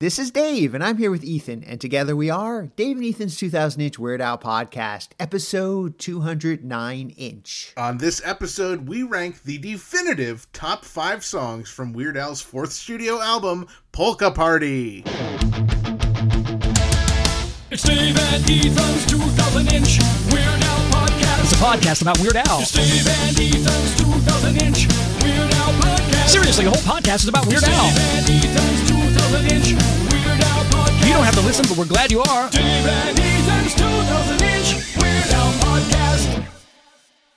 This is Dave, and I'm here with Ethan, and together we are Dave and Ethan's 2000 Inch Weird Al Podcast, episode 209 inch. On this episode, we rank the definitive top five songs from Weird Al's fourth studio album, Polka Party. It's Dave and Ethan's 2000 inch Weird Al podcast. It's a podcast about Weird Al. It's Dave and Ethan's 2000 inch Weird Al podcast. Seriously, the whole podcast is about Weird Dave Al. and Ethan's 2000 inch Weird Al podcast. You don't have to listen, but we're glad you are. Dave and Ethan's 2000 inch Weird Al podcast.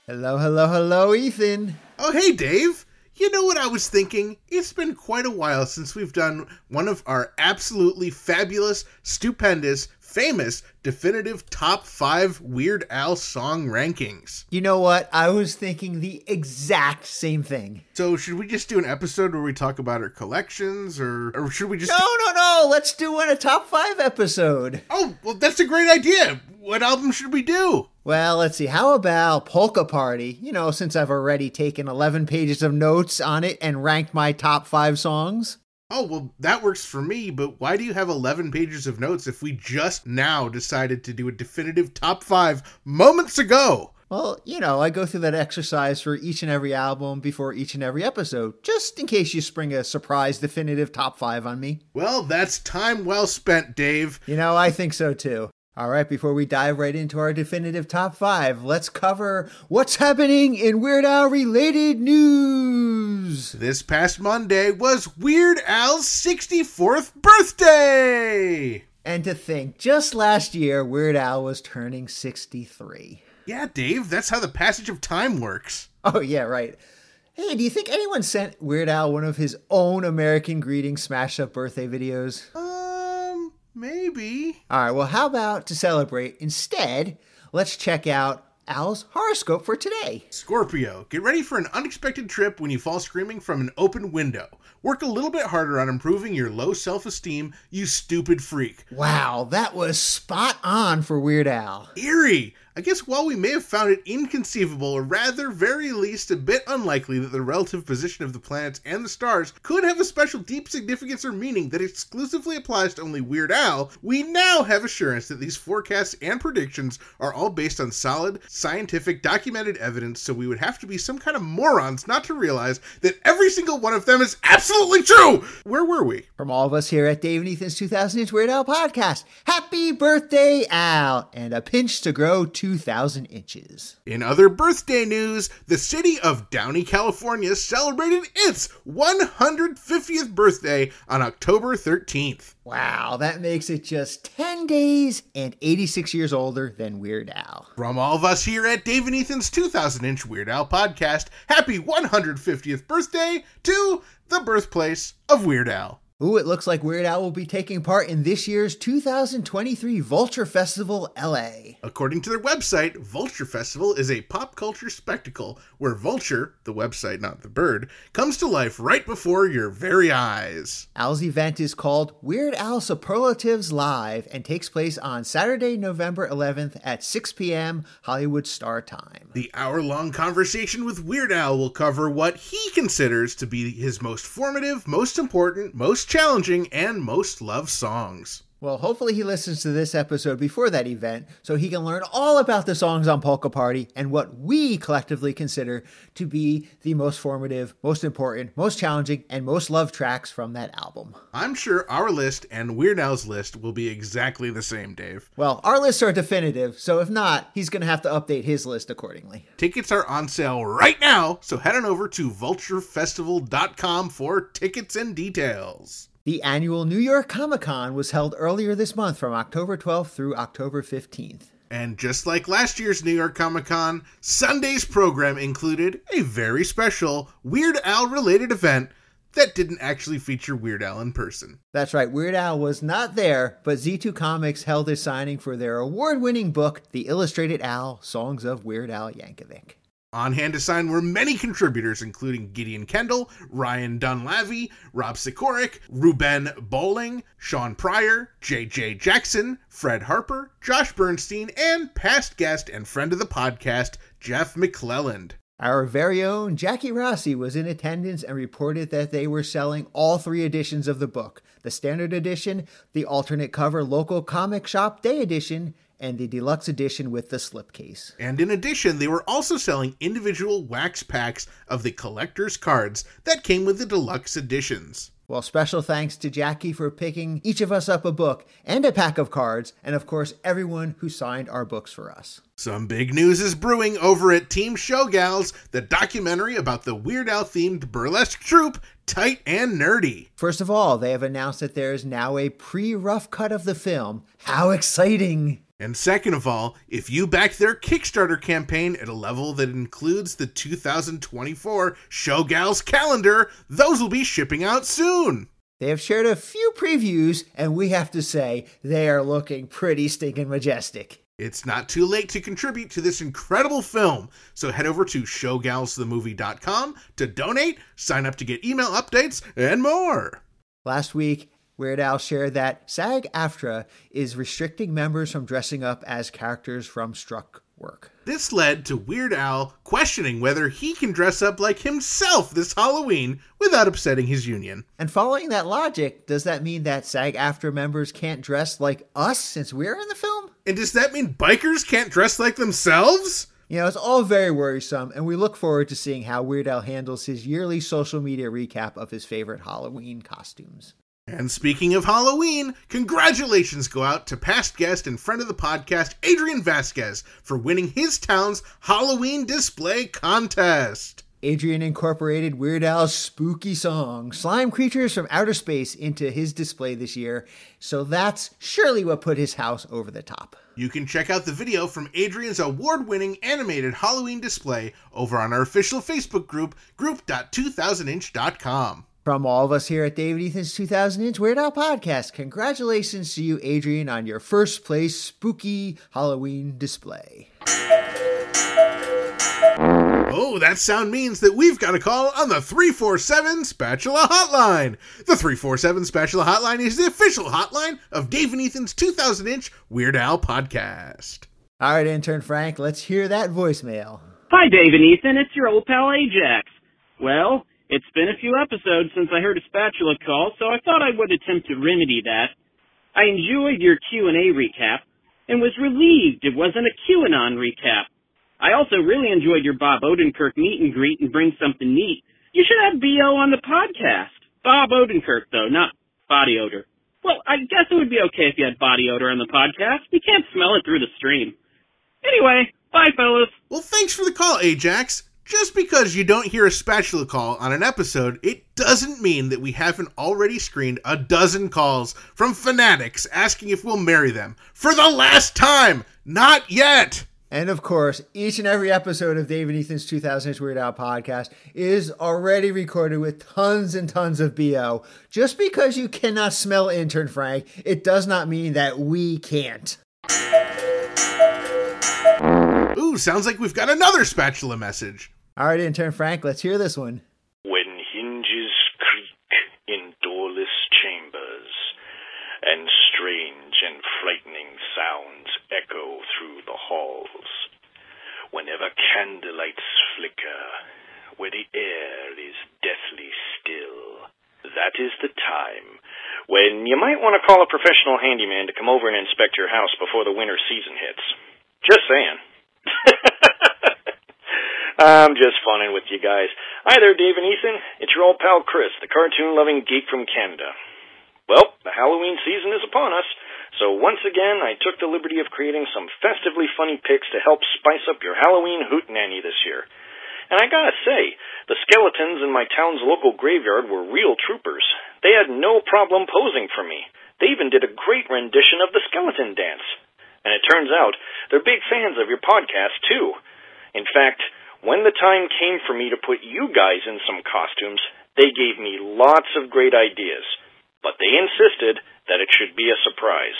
Hello, hello, hello, Ethan. Oh, hey, Dave. You know what I was thinking? It's been quite a while since we've done one of our absolutely fabulous, stupendous, famous, definitive top five Weird Al song rankings. You know what? I was thinking the exact same thing. So, should we just do an episode where we talk about our collections, or, or should we just. No, no, no. Let's do one a top five episode. Oh, well, that's a great idea. What album should we do? Well, let's see. How about Polka Party? You know, since I've already taken 11 pages of notes on it and ranked my top five songs. Oh, well, that works for me, but why do you have 11 pages of notes if we just now decided to do a definitive top five moments ago? Well, you know, I go through that exercise for each and every album before each and every episode, just in case you spring a surprise definitive top five on me. Well, that's time well spent, Dave. You know, I think so too. All right, before we dive right into our definitive top five, let's cover what's happening in Weird Al related news. This past Monday was Weird Al's 64th birthday! And to think, just last year, Weird Al was turning 63. Yeah, Dave, that's how the passage of time works. Oh, yeah, right. Hey, do you think anyone sent Weird Al one of his own American Greeting smash up birthday videos? Oh, Maybe. All right, well, how about to celebrate, instead, let's check out Al's horoscope for today. Scorpio, get ready for an unexpected trip when you fall screaming from an open window. Work a little bit harder on improving your low self esteem, you stupid freak. Wow, that was spot on for Weird Al. Eerie! I guess while we may have found it inconceivable, or rather, very least, a bit unlikely that the relative position of the planets and the stars could have a special deep significance or meaning that exclusively applies to only Weird Al, we now have assurance that these forecasts and predictions are all based on solid, scientific, documented evidence, so we would have to be some kind of morons not to realize that every single one of them is absolutely true! Where were we? From all of us here at Dave and Ethan's 2000 Inch Weird Al podcast, happy birthday, Al, and a pinch to grow 2,000 inches. In other birthday news, the city of Downey, California celebrated its 150th birthday on October 13th. Wow, that makes it just 10 days and 86 years older than Weird Al. From all of us here at Dave and Ethan's 2000 inch Weird Al podcast, happy 150th birthday to the birthplace of Weird Al. Ooh, it looks like Weird Al will be taking part in this year's 2023 Vulture Festival LA. According to their website, Vulture Festival is a pop culture spectacle where Vulture, the website, not the bird, comes to life right before your very eyes. Al's event is called Weird Al Superlatives Live and takes place on Saturday, November 11th at 6 p.m. Hollywood Star Time. The hour long conversation with Weird Al will cover what he considers to be his most formative, most important, most challenging, and most loved songs. Well, hopefully he listens to this episode before that event so he can learn all about the songs on Polka Party and what we collectively consider to be the most formative, most important, most challenging, and most loved tracks from that album. I'm sure our list and Weird Al's list will be exactly the same, Dave. Well, our lists are definitive, so if not, he's going to have to update his list accordingly. Tickets are on sale right now, so head on over to vulturefestival.com for tickets and details. The annual New York Comic Con was held earlier this month from October 12th through October 15th. And just like last year's New York Comic Con, Sunday's program included a very special Weird Al related event that didn't actually feature Weird Al in person. That's right, Weird Al was not there, but Z2 Comics held a signing for their award winning book, The Illustrated Al Songs of Weird Al Yankovic. On hand to sign were many contributors, including Gideon Kendall, Ryan Dunlavey, Rob Sikoryak, Ruben Bolling, Sean Pryor, J.J. Jackson, Fred Harper, Josh Bernstein, and past guest and friend of the podcast, Jeff McClelland. Our very own Jackie Rossi was in attendance and reported that they were selling all three editions of the book the standard edition, the alternate cover local comic shop day edition, and the deluxe edition with the slipcase. And in addition, they were also selling individual wax packs of the collector's cards that came with the deluxe editions. Well, special thanks to Jackie for picking each of us up a book and a pack of cards, and of course, everyone who signed our books for us. Some big news is brewing over at Team Showgals, the documentary about the Weird Al themed burlesque troupe, Tight and Nerdy. First of all, they have announced that there is now a pre rough cut of the film. How exciting! And second of all, if you back their Kickstarter campaign at a level that includes the 2024 Showgals calendar, those will be shipping out soon. They have shared a few previews, and we have to say they are looking pretty stinking majestic. It's not too late to contribute to this incredible film, so head over to showgalsthemovie.com to donate, sign up to get email updates, and more. Last week, Weird Al shared that SAG AFTRA is restricting members from dressing up as characters from Struck Work. This led to Weird Al questioning whether he can dress up like himself this Halloween without upsetting his union. And following that logic, does that mean that SAG AFTRA members can't dress like us since we're in the film? And does that mean bikers can't dress like themselves? You know, it's all very worrisome, and we look forward to seeing how Weird Al handles his yearly social media recap of his favorite Halloween costumes. And speaking of Halloween, congratulations go out to past guest and friend of the podcast, Adrian Vasquez, for winning his town's Halloween display contest. Adrian incorporated Weird Al's spooky song, Slime Creatures from Outer Space, into his display this year, so that's surely what put his house over the top. You can check out the video from Adrian's award winning animated Halloween display over on our official Facebook group, group.2000inch.com. From all of us here at David Ethan's 2000 Inch Weird Al Podcast, congratulations to you, Adrian, on your first place spooky Halloween display. Oh, that sound means that we've got a call on the 347 Spatula Hotline. The 347 Spatula Hotline is the official hotline of Dave and Ethan's 2000 inch Weird Al podcast. All right, intern Frank, let's hear that voicemail. Hi, Dave and Ethan. It's your old pal Ajax. Well, it's been a few episodes since I heard a spatula call, so I thought I would attempt to remedy that. I enjoyed your Q&A recap and was relieved it wasn't a QAnon recap. I also really enjoyed your Bob Odenkirk meet and greet and bring something neat. You should have BO on the podcast. Bob Odenkirk, though, not body odor. Well, I guess it would be okay if you had body odor on the podcast. We can't smell it through the stream. Anyway, bye, fellas. Well, thanks for the call, Ajax. Just because you don't hear a spatula call on an episode, it doesn't mean that we haven't already screened a dozen calls from fanatics asking if we'll marry them. For the last time! Not yet! And of course, each and every episode of David Ethan's 2000 Inch Weird Al podcast is already recorded with tons and tons of BO. Just because you cannot smell intern Frank, it does not mean that we can't. Ooh, sounds like we've got another spatula message. All right, intern Frank, let's hear this one. When hinges creak in doorless chambers, and strange and frightening sounds echo through the halls, whenever candlelights flicker, where the air is deathly still, that is the time when you might want to call a professional handyman to come over and inspect your house before the winter season hits. Just saying. I'm just funning with you guys. Hi there, Dave and Ethan. It's your old pal Chris, the cartoon loving geek from Canada. Well, the Halloween season is upon us, so once again I took the liberty of creating some festively funny pics to help spice up your Halloween hootenanny this year. And I gotta say, the skeletons in my town's local graveyard were real troopers. They had no problem posing for me. They even did a great rendition of the skeleton dance. And it turns out they're big fans of your podcast, too. In fact, when the time came for me to put you guys in some costumes, they gave me lots of great ideas. But they insisted that it should be a surprise.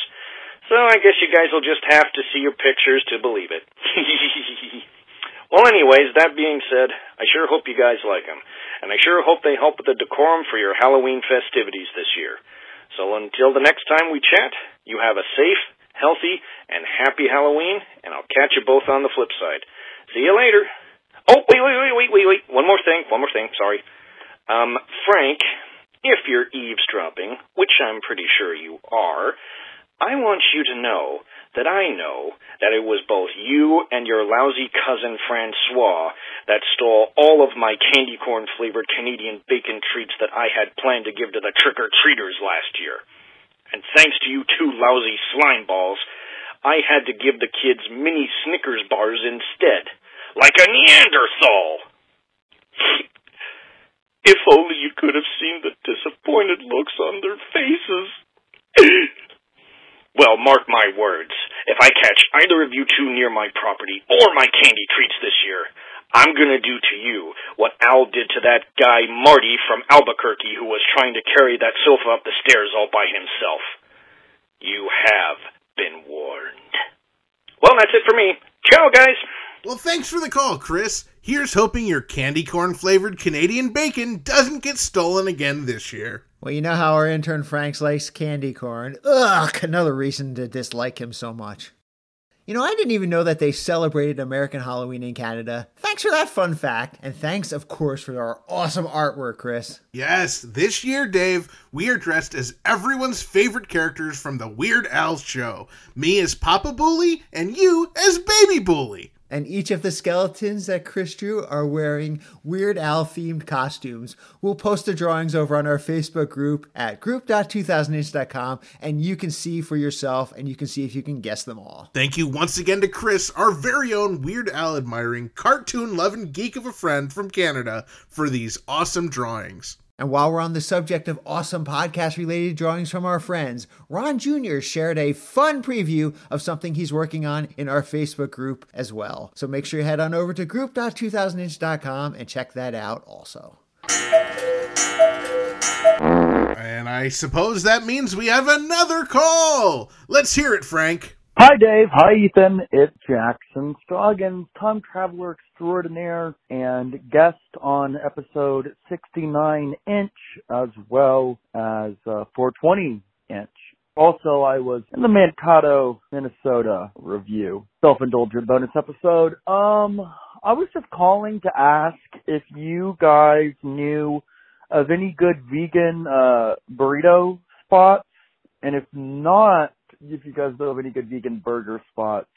So I guess you guys will just have to see your pictures to believe it. well, anyways, that being said, I sure hope you guys like them. And I sure hope they help with the decorum for your Halloween festivities this year. So until the next time we chat, you have a safe, healthy, and happy Halloween, and I'll catch you both on the flip side. See you later. Oh, wait, wait, wait, wait, wait, wait. One more thing. One more thing. Sorry. Um, Frank, if you're eavesdropping, which I'm pretty sure you are, I want you to know that I know that it was both you and your lousy cousin Francois that stole all of my candy corn flavored Canadian bacon treats that I had planned to give to the trick or treaters last year. And thanks to you two lousy slime balls, I had to give the kids mini Snickers bars instead. Like a Neanderthal! if only you could have seen the disappointed looks on their faces. well, mark my words. If I catch either of you two near my property or my candy treats this year, I'm gonna do to you what Al did to that guy Marty from Albuquerque who was trying to carry that sofa up the stairs all by himself. You have been warned. Well, that's it for me. Ciao, guys. Well, thanks for the call, Chris. Here's hoping your candy corn flavored Canadian bacon doesn't get stolen again this year. Well, you know how our intern Franks likes candy corn. Ugh, another reason to dislike him so much. You know, I didn't even know that they celebrated American Halloween in Canada. Thanks for that fun fact, and thanks, of course, for our awesome artwork, Chris. Yes, this year, Dave, we are dressed as everyone's favorite characters from the Weird Al show. Me as Papa Bully, and you as Baby Bully. And each of the skeletons that Chris drew are wearing Weird Al themed costumes. We'll post the drawings over on our Facebook group at group.2000inch.com, and you can see for yourself and you can see if you can guess them all. Thank you once again to Chris, our very own Weird Al admiring, cartoon loving geek of a friend from Canada, for these awesome drawings. And while we're on the subject of awesome podcast related drawings from our friends, Ron Jr. shared a fun preview of something he's working on in our Facebook group as well. So make sure you head on over to group.2000inch.com and check that out also. And I suppose that means we have another call. Let's hear it, Frank. Hi, Dave. Hi, Ethan. It's Jackson Scoggins, time traveler extraordinaire and guest on episode 69 inch as well as uh, 420 inch. Also, I was in the Mankato, Minnesota review, self-indulgent bonus episode. Um, I was just calling to ask if you guys knew of any good vegan uh, burrito spots, and if not, if you guys know of any good vegan burger spots,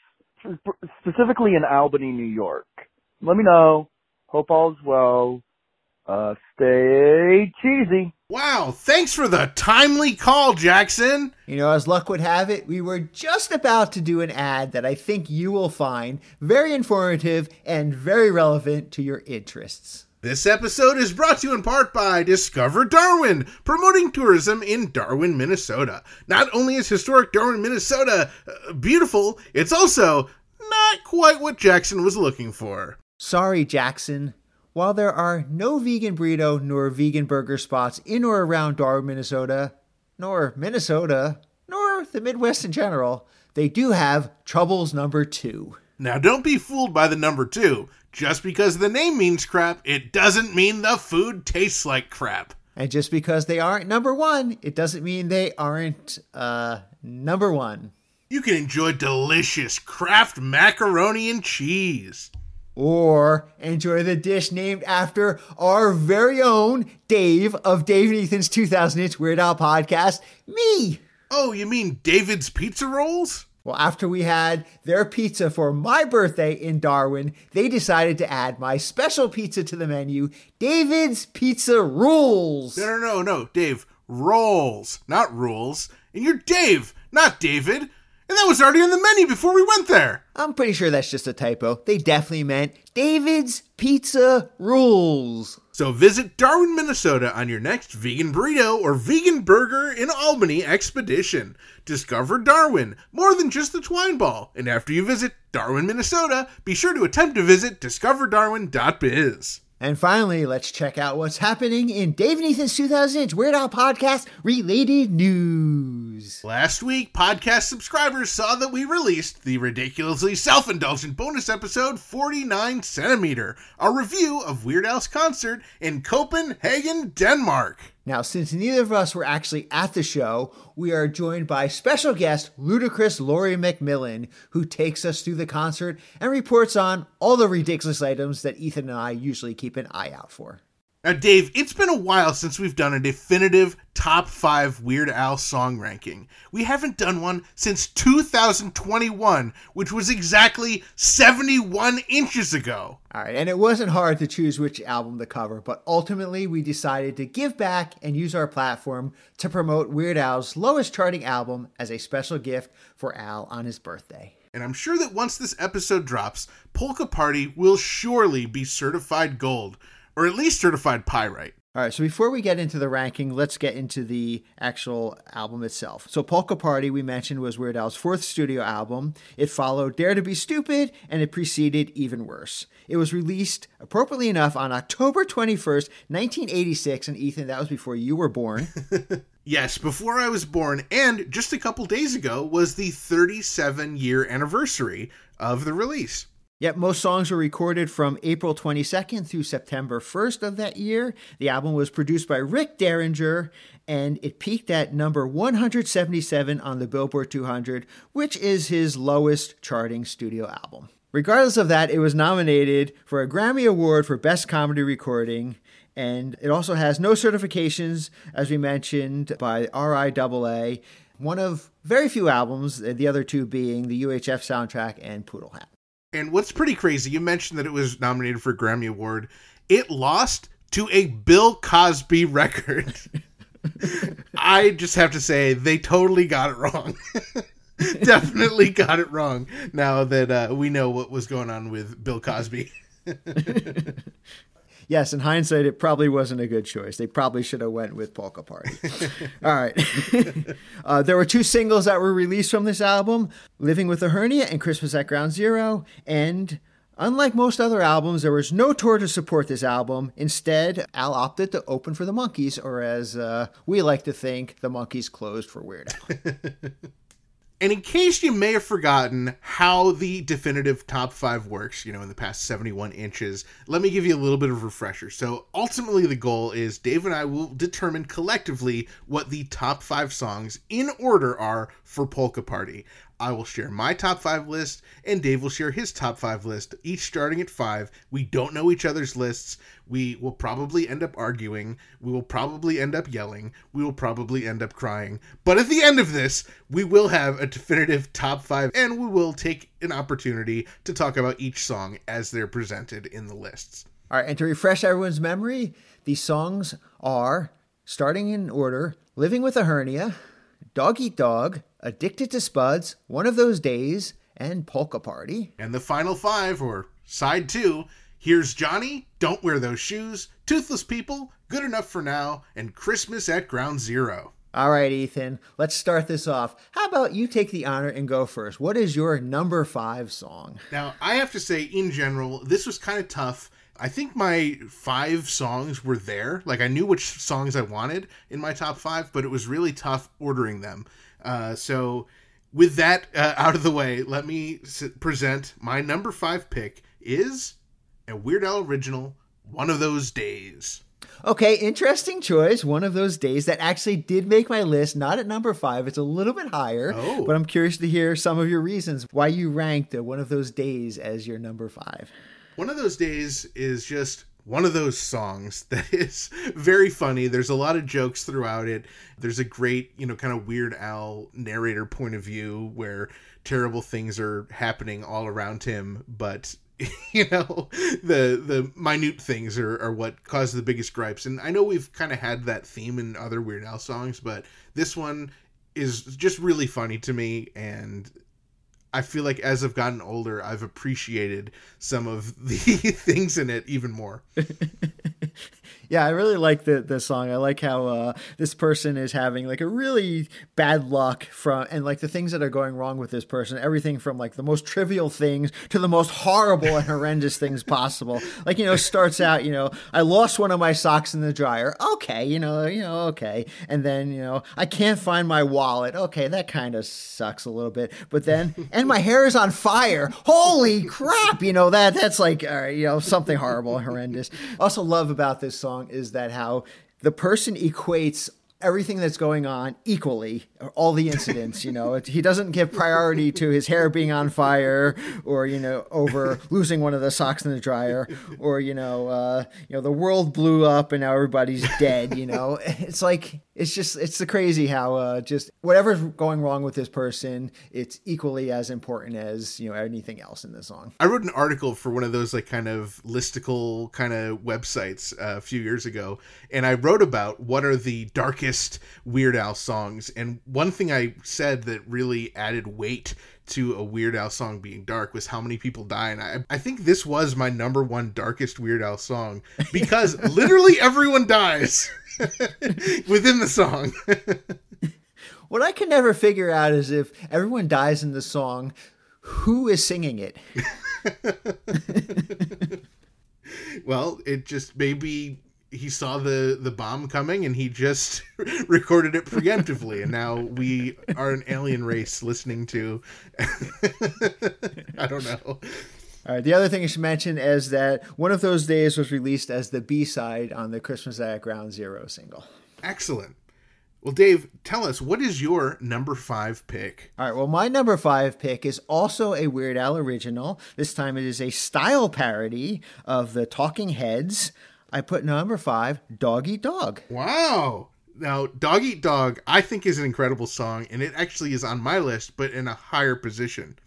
specifically in Albany, New York. Let me know. Hope all's well. Uh, stay cheesy. Wow, thanks for the timely call, Jackson. You know, as luck would have it, we were just about to do an ad that I think you will find very informative and very relevant to your interests. This episode is brought to you in part by Discover Darwin, promoting tourism in Darwin, Minnesota. Not only is historic Darwin, Minnesota uh, beautiful, it's also not quite what Jackson was looking for. Sorry, Jackson. While there are no vegan burrito nor vegan burger spots in or around Darwin, Minnesota, nor Minnesota, nor the Midwest in general, they do have Troubles number two. Now, don't be fooled by the number two. Just because the name means crap, it doesn't mean the food tastes like crap. And just because they aren't number one, it doesn't mean they aren't uh, number one. You can enjoy delicious Kraft macaroni and cheese. Or enjoy the dish named after our very own Dave of Dave and Ethan's 2000 Inch Weird Al podcast, me. Oh, you mean David's Pizza Rolls? Well, after we had their pizza for my birthday in Darwin, they decided to add my special pizza to the menu, David's Pizza Rules. No, no, no, no, Dave. Rolls, not rules. And you're Dave, not David. And that was already on the menu before we went there. I'm pretty sure that's just a typo. They definitely meant David's Pizza Rules. So visit Darwin, Minnesota on your next vegan burrito or vegan burger in Albany expedition. Discover Darwin, more than just the twine ball. And after you visit Darwin, Minnesota, be sure to attempt to visit discoverdarwin.biz. And finally, let's check out what's happening in Dave and Ethan's 2000 Inch Weird Al podcast related news. news. Last week, podcast subscribers saw that we released the ridiculously self indulgent bonus episode 49 Centimeter, a review of Weird Al's concert in Copenhagen, Denmark. Now, since neither of us were actually at the show, we are joined by special guest ludicrous Laurie McMillan, who takes us through the concert and reports on all the ridiculous items that Ethan and I usually keep an eye out for. Now, Dave, it's been a while since we've done a definitive top five Weird Al song ranking. We haven't done one since 2021, which was exactly 71 inches ago. All right, and it wasn't hard to choose which album to cover, but ultimately we decided to give back and use our platform to promote Weird Al's lowest charting album as a special gift for Al on his birthday. And I'm sure that once this episode drops, Polka Party will surely be certified gold, or at least certified pyrite. All right, so before we get into the ranking, let's get into the actual album itself. So, Polka Party, we mentioned, was Weird Al's fourth studio album. It followed Dare to Be Stupid, and it preceded Even Worse. It was released, appropriately enough, on October 21st, 1986. And Ethan, that was before you were born. Yes, before I was born, and just a couple days ago was the 37 year anniversary of the release. Yet most songs were recorded from April 22nd through September 1st of that year. The album was produced by Rick Derringer and it peaked at number 177 on the Billboard 200, which is his lowest charting studio album. Regardless of that, it was nominated for a Grammy Award for Best Comedy Recording, and it also has no certifications, as we mentioned, by RIAA, one of very few albums, the other two being the UHF soundtrack and Poodle Hat. And what's pretty crazy, you mentioned that it was nominated for a Grammy Award. It lost to a Bill Cosby record. I just have to say, they totally got it wrong. Definitely got it wrong now that uh, we know what was going on with Bill Cosby. Yes, in hindsight, it probably wasn't a good choice. They probably should have went with Polka Party. All right. uh, there were two singles that were released from this album, Living with a Hernia and Christmas at Ground Zero. And unlike most other albums, there was no tour to support this album. Instead, Al opted to open for the Monkees, or as uh, we like to think, the Monkees closed for Weird Al. And in case you may have forgotten how the definitive top five works, you know, in the past 71 inches, let me give you a little bit of refresher. So ultimately, the goal is Dave and I will determine collectively what the top five songs in order are for Polka Party. I will share my top five list, and Dave will share his top five list, each starting at five. We don't know each other's lists. We will probably end up arguing. We will probably end up yelling. We will probably end up crying. But at the end of this, we will have a definitive top five, and we will take an opportunity to talk about each song as they're presented in the lists. All right, and to refresh everyone's memory, these songs are, starting in order, Living with a Hernia, Dog Eat Dog, Addicted to Spuds, One of Those Days, and Polka Party. And the final five, or side two, here's Johnny, Don't Wear Those Shoes, Toothless People, Good Enough for Now, and Christmas at Ground Zero. All right, Ethan, let's start this off. How about you take the honor and go first? What is your number five song? Now, I have to say, in general, this was kind of tough. I think my five songs were there. Like, I knew which songs I wanted in my top five, but it was really tough ordering them. Uh, so, with that uh, out of the way, let me s- present my number five pick is a Weird Al original, One of Those Days. Okay, interesting choice. One of those days that actually did make my list, not at number five. It's a little bit higher, Oh. but I'm curious to hear some of your reasons why you ranked one of those days as your number five. One of those days is just one of those songs that is very funny. There's a lot of jokes throughout it. There's a great, you know, kind of weird Al narrator point of view where terrible things are happening all around him, but you know the the minute things are, are what cause the biggest gripes and i know we've kind of had that theme in other weird al songs but this one is just really funny to me and I feel like as I've gotten older, I've appreciated some of the things in it even more. Yeah, I really like the the song. I like how uh, this person is having like a really bad luck from and like the things that are going wrong with this person. Everything from like the most trivial things to the most horrible and horrendous things possible. Like you know, starts out you know I lost one of my socks in the dryer. Okay, you know, you know, okay, and then you know I can't find my wallet. Okay, that kind of sucks a little bit. But then and my hair is on fire. Holy crap! You know that that's like uh, you know something horrible, horrendous. Also love about this song is that how the person equates everything that's going on equally all the incidents you know? He doesn't give priority to his hair being on fire or you know over losing one of the socks in the dryer or you know uh, you know the world blew up and now everybody's dead you know? It's like it's just it's the crazy how uh, just whatever's going wrong with this person it's equally as important as you know anything else in the song I wrote an article for one of those like kind of listicle kind of websites uh, a few years ago, and I wrote about what are the darkest Weird Al songs. And one thing I said that really added weight to a Weird Al song being dark was how many people die. And I, I think this was my number one darkest Weird Al song because literally everyone dies within the song. what i can never figure out is if everyone dies in the song who is singing it well, it just maybe he saw the the bomb coming and he just recorded it preemptively and now we are an alien race listening to I don't know. All right. The other thing I should mention is that one of those days was released as the B side on the Christmas at Ground Zero single. Excellent. Well, Dave, tell us what is your number 5 pick? All right. Well, my number five pick is also a Weird Al original. This time it is a style parody of the Talking Heads. I put number five, Dog Eat Dog. Wow. Now, Dog Eat Dog, I think is an incredible song, and it actually is on my list, but in a higher position.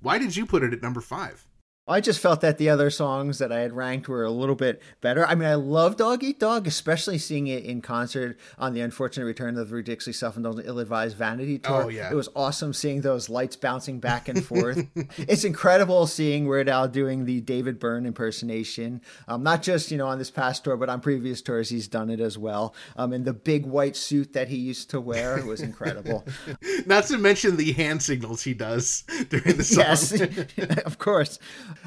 Why did you put it at number five? I just felt that the other songs that I had ranked were a little bit better. I mean, I love Dog Eat Dog, especially seeing it in concert on the Unfortunate Return of the Ridiculously Self-Indulgent Ill-Advised Vanity Tour. Oh, yeah. It was awesome seeing those lights bouncing back and forth. it's incredible seeing Weird Al doing the David Byrne impersonation. Um, not just, you know, on this past tour, but on previous tours he's done it as well. Um, and the big white suit that he used to wear was incredible. Not to mention the hand signals he does during the song. Yes, of course.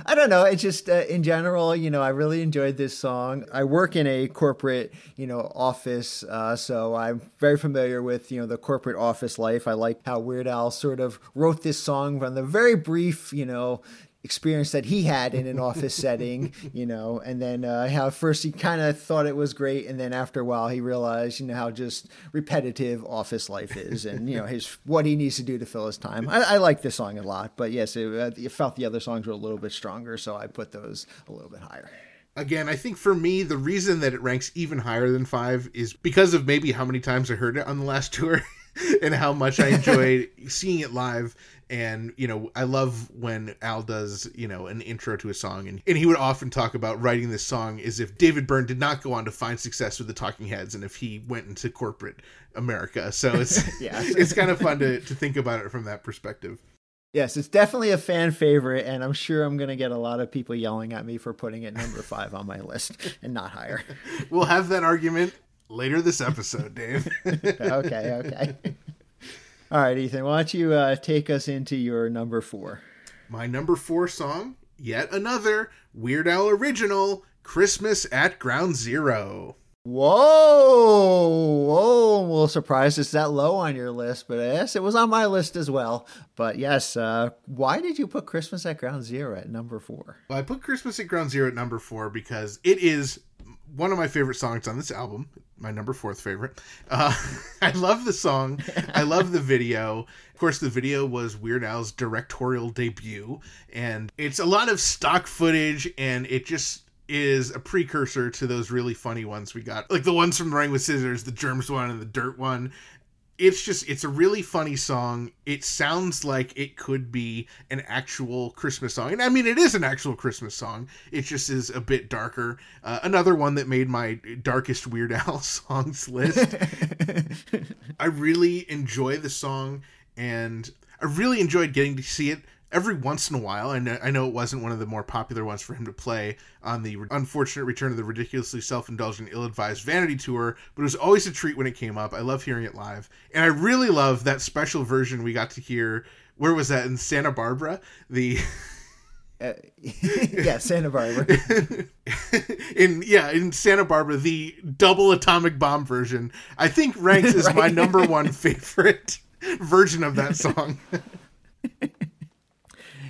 I don't know. It's just uh, in general, you know, I really enjoyed this song. I work in a corporate, you know, office, uh, so I'm very familiar with you know the corporate office life. I like how Weird Al sort of wrote this song from the very brief, you know. Experience that he had in an office setting, you know, and then uh, how first he kind of thought it was great, and then after a while he realized, you know, how just repetitive office life is, and you know his what he needs to do to fill his time. I, I like this song a lot, but yes, it, uh, it felt the other songs were a little bit stronger, so I put those a little bit higher. Again, I think for me, the reason that it ranks even higher than five is because of maybe how many times I heard it on the last tour and how much I enjoyed seeing it live. And, you know, I love when Al does, you know, an intro to a song. And, and he would often talk about writing this song as if David Byrne did not go on to find success with the Talking Heads and if he went into corporate America. So it's, Yeah. it's kind of fun to, to think about it from that perspective. Yes, it's definitely a fan favorite, and I'm sure I'm going to get a lot of people yelling at me for putting it number five on my list and not higher. We'll have that argument later this episode, Dave. okay, okay. All right, Ethan, why don't you uh, take us into your number four? My number four song, yet another Weird Al original, Christmas at Ground Zero. Whoa, whoa! I'm a little surprised it's that low on your list, but yes, it was on my list as well. But yes, uh, why did you put Christmas at Ground Zero at number four? Well, I put Christmas at Ground Zero at number four because it is one of my favorite songs on this album, my number fourth favorite. Uh, I love the song. I love the video. Of course, the video was Weird Al's directorial debut, and it's a lot of stock footage, and it just is a precursor to those really funny ones we got, like the ones from Running with Scissors, the Germs one and the Dirt one it's just it's a really funny song. It sounds like it could be an actual christmas song. And i mean it is an actual christmas song. It just is a bit darker. Uh, another one that made my darkest weird al songs list. I really enjoy the song and i really enjoyed getting to see it every once in a while. I know, I know it wasn't one of the more popular ones for him to play on the unfortunate return of the ridiculously self-indulgent, ill-advised Vanity tour, but it was always a treat when it came up. I love hearing it live, and I really love that special version we got to hear. Where was that in Santa Barbara? The Uh, yeah, Santa Barbara. in yeah in Santa Barbara, the double atomic bomb version, I think ranks as my number one favorite version of that song.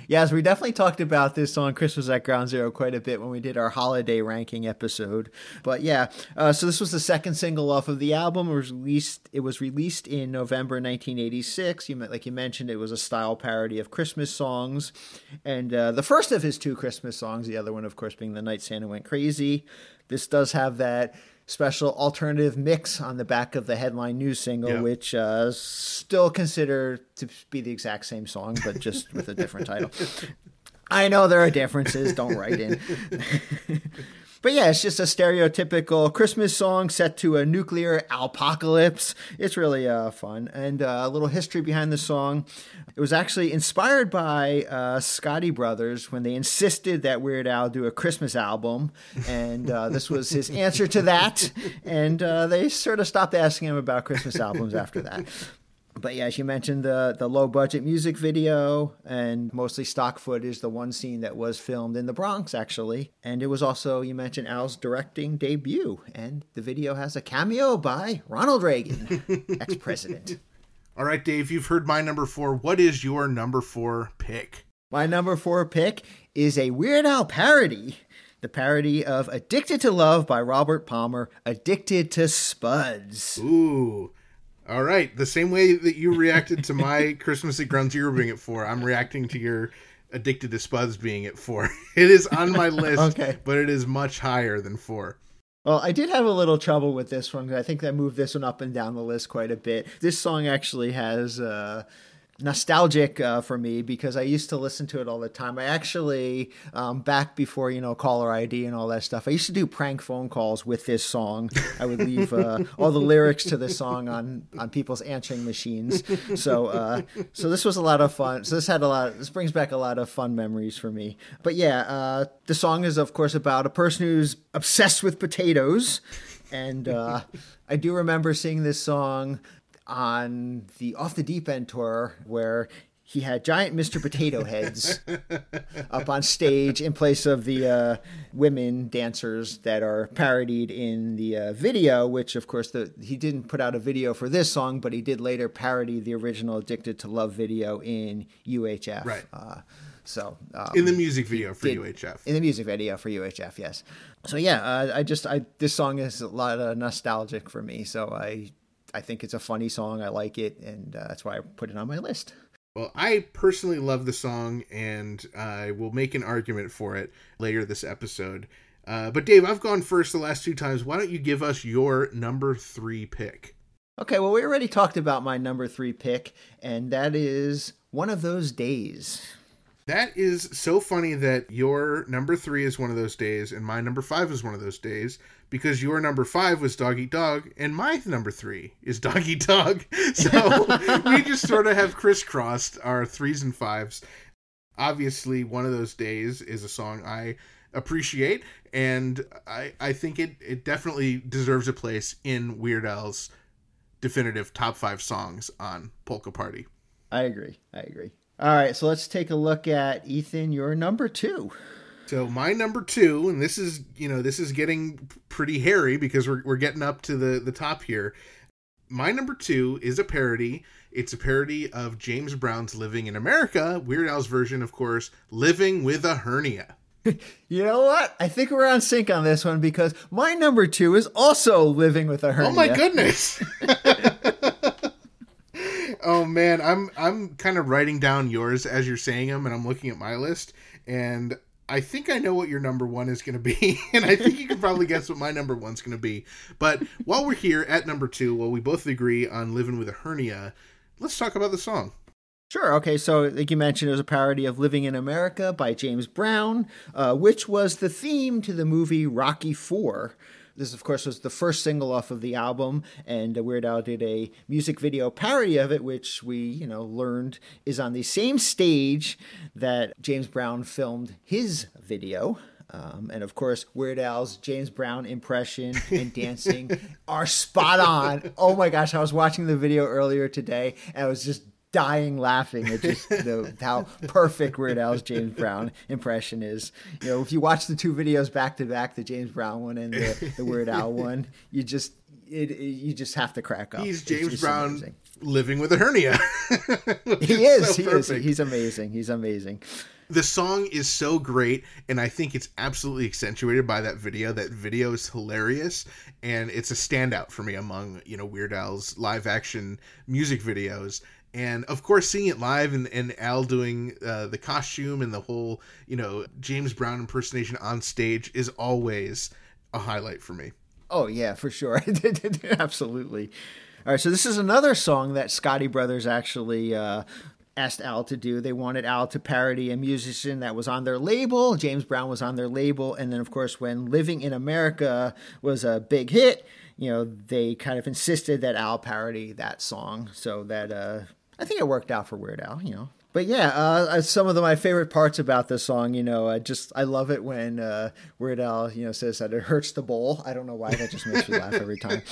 Yes, we definitely talked about this on Christmas at Ground Zero quite a bit when we did our holiday ranking episode. But yeah, uh, so this was the second single off of the album. It was released. It was released in November 1986. You like you mentioned, it was a style parody of Christmas songs, and uh, the first of his two Christmas songs. The other one, of course, being "The Night Santa Went Crazy." This does have that special alternative mix on the back of the headline news single, Yeah. which uh, still considered to be the exact same song, but just with a different title. I know there are differences. Don't write in. But yeah, it's just a stereotypical Christmas song set to a nuclear apocalypse. It's really uh, fun. And uh, a little history behind the song. It was actually inspired by uh, Scotti Brothers when they insisted that Weird Al do a Christmas album. And uh, this was his answer to that. And uh, they sort of stopped asking him about Christmas albums after that. But yeah, as you mentioned, the the low budget music video and mostly stock footage. The one scene that was filmed in the Bronx, actually, and it was also you mentioned Al's directing debut, and the video has a cameo by Ronald Reagan, ex president. All right, Dave, you've heard my number four. What is your number four pick? My number four pick is a Weird Al parody. The parody of Addicted to Love by Robert Palmer, Addicted to Spuds. Ooh. All right. The same way that you reacted to my Christmas at Ground Zero being at four, I'm reacting to your Addicted to Spuds being at four. It is on my list, Okay. but it is much higher than four. Well, I did have a little trouble with this one. 'cause I think I moved this one up and down the list quite a bit. This song actually has uh, nostalgic uh, for me because I used to listen to it all the time. I actually, um, back before you know caller ID and all that stuff, I used to do prank phone calls with this song. I would leave uh, all the lyrics to this song on on people's answering machines. So, uh, so this was a lot of fun. So this had a lot. This brings back a lot of fun memories for me. But yeah, uh, the song is of course about a person who's obsessed with potatoes, and uh, I do remember seeing this song on the Off the Deep End tour where he had giant Mr. Potato Heads up on stage in place of the uh, women dancers that are parodied in the uh, video, which of course the, he didn't put out a video for this song, but he did later parody the original Addicted to Love video in UHF. Right. Uh, so um, In the music video for did- UHF. in the music video for UHF, yes. So yeah, uh, I just I this song is a lot of nostalgic for me. So I I think it's a funny song. I like it, and uh, that's why I put it on my list. Well, I personally love the song, and I will make an argument for it later this episode. Uh, but Dave, I've gone first the last two times. Why don't you give us your number three pick? Okay, well we already talked about my number three pick, and that is one of those days. That is so funny that your number three is one of those days, and my number five is one of those days, because your number five was Dog Eat Dog, and my number three is Dog Eat Dog. So we just sort of have crisscrossed our threes and fives. Obviously, one of those days is a song I appreciate, and I, I think it, it definitely deserves a place in Weird Al's definitive top five songs on Polka Party. I agree. I agree. All right, so let's take a look at Ethan. Your number two. So my number two, and this is you know this is getting pretty hairy because we're we're getting up to the the top here. My number two is a parody. It's a parody of James Brown's "Living in America," Weird Al's version, of course, "Living with a Hernia." You know what? I think we're on sync on this one because my number two is also living with a hernia. Oh my goodness! oh man, I'm I'm kind of writing down yours as you're saying them, and I'm looking at my list, and I think I know what your number one is going to be, and I think you can probably guess what my number one's going to be. But while we're here at number two, while we both agree on living with a hernia, let's talk about the song. Sure. Okay. So, like you mentioned, it was a parody of Living in America by James Brown, uh, which was the theme to the movie Rocky Four. This, of course, was the first single off of the album, and Weird Al did a music video parody of it, which we, you know, learned is on the same stage that James Brown filmed his video. Um, and of course, Weird Al's James Brown impression and dancing are spot on. Oh my gosh, I was watching the video earlier today, and I was just dying laughing at just the, how perfect Weird Al's James Brown impression is. You know, if you watch the two videos back to back, the James Brown one and the, the Weird Al one, you just it, it, you just have to crack up. He's James Brown amazing. living with a hernia. He is. So he is. He's amazing. He's amazing. the song is so great and i think it's absolutely accentuated by that video that video is hilarious and it's a standout for me among you know weird al's live action music videos and of course seeing it live and, and al doing uh, the costume and the whole you know james brown impersonation on stage is always a highlight for me Oh yeah, for sure. Absolutely. All right, so this is another song that Scotti Brothers actually uh, asked Al to do. They wanted Al to parody a musician that was on their label. James Brown was on their label, and then of course, when "Living in America" was a big hit, you know, they kind of insisted that Al parody that song. So that uh, I think it worked out for Weird Al. You know. But yeah, uh, some of the, my favorite parts about this song, you know, I just I love it when uh, Weird Al, you know, says that it hurts the bowl. I don't know why that just makes me laugh every time,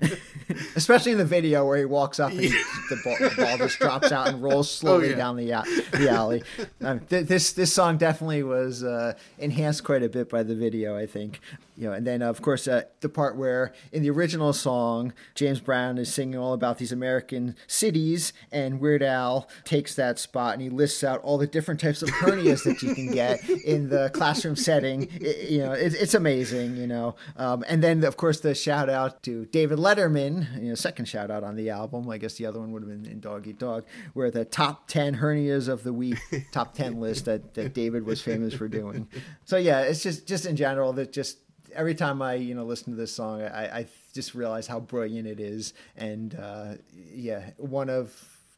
especially in the video where he walks up and he, the, ball, the ball just drops out and rolls slowly Oh, yeah. down the a- the alley. Um, th- this this song definitely was uh, enhanced quite a bit by the video, I think. You know, and then of course uh, the part where in the original song James Brown is singing all about these American cities, and Weird Al takes that spot and he lists out all the different types of hernias that you can get in the classroom setting. I- you know, it, it's amazing. You know, um, and then of course the shout out to David Letterman. You know, second shout out on the album. I guess the other one would have been in Dog Eat Dog, where the top ten hernias of the week, top ten list that that David was famous for doing. So yeah, it's just just in general that just every time I you know listen to this song, I, I just realize how brilliant it is, and uh, yeah, one of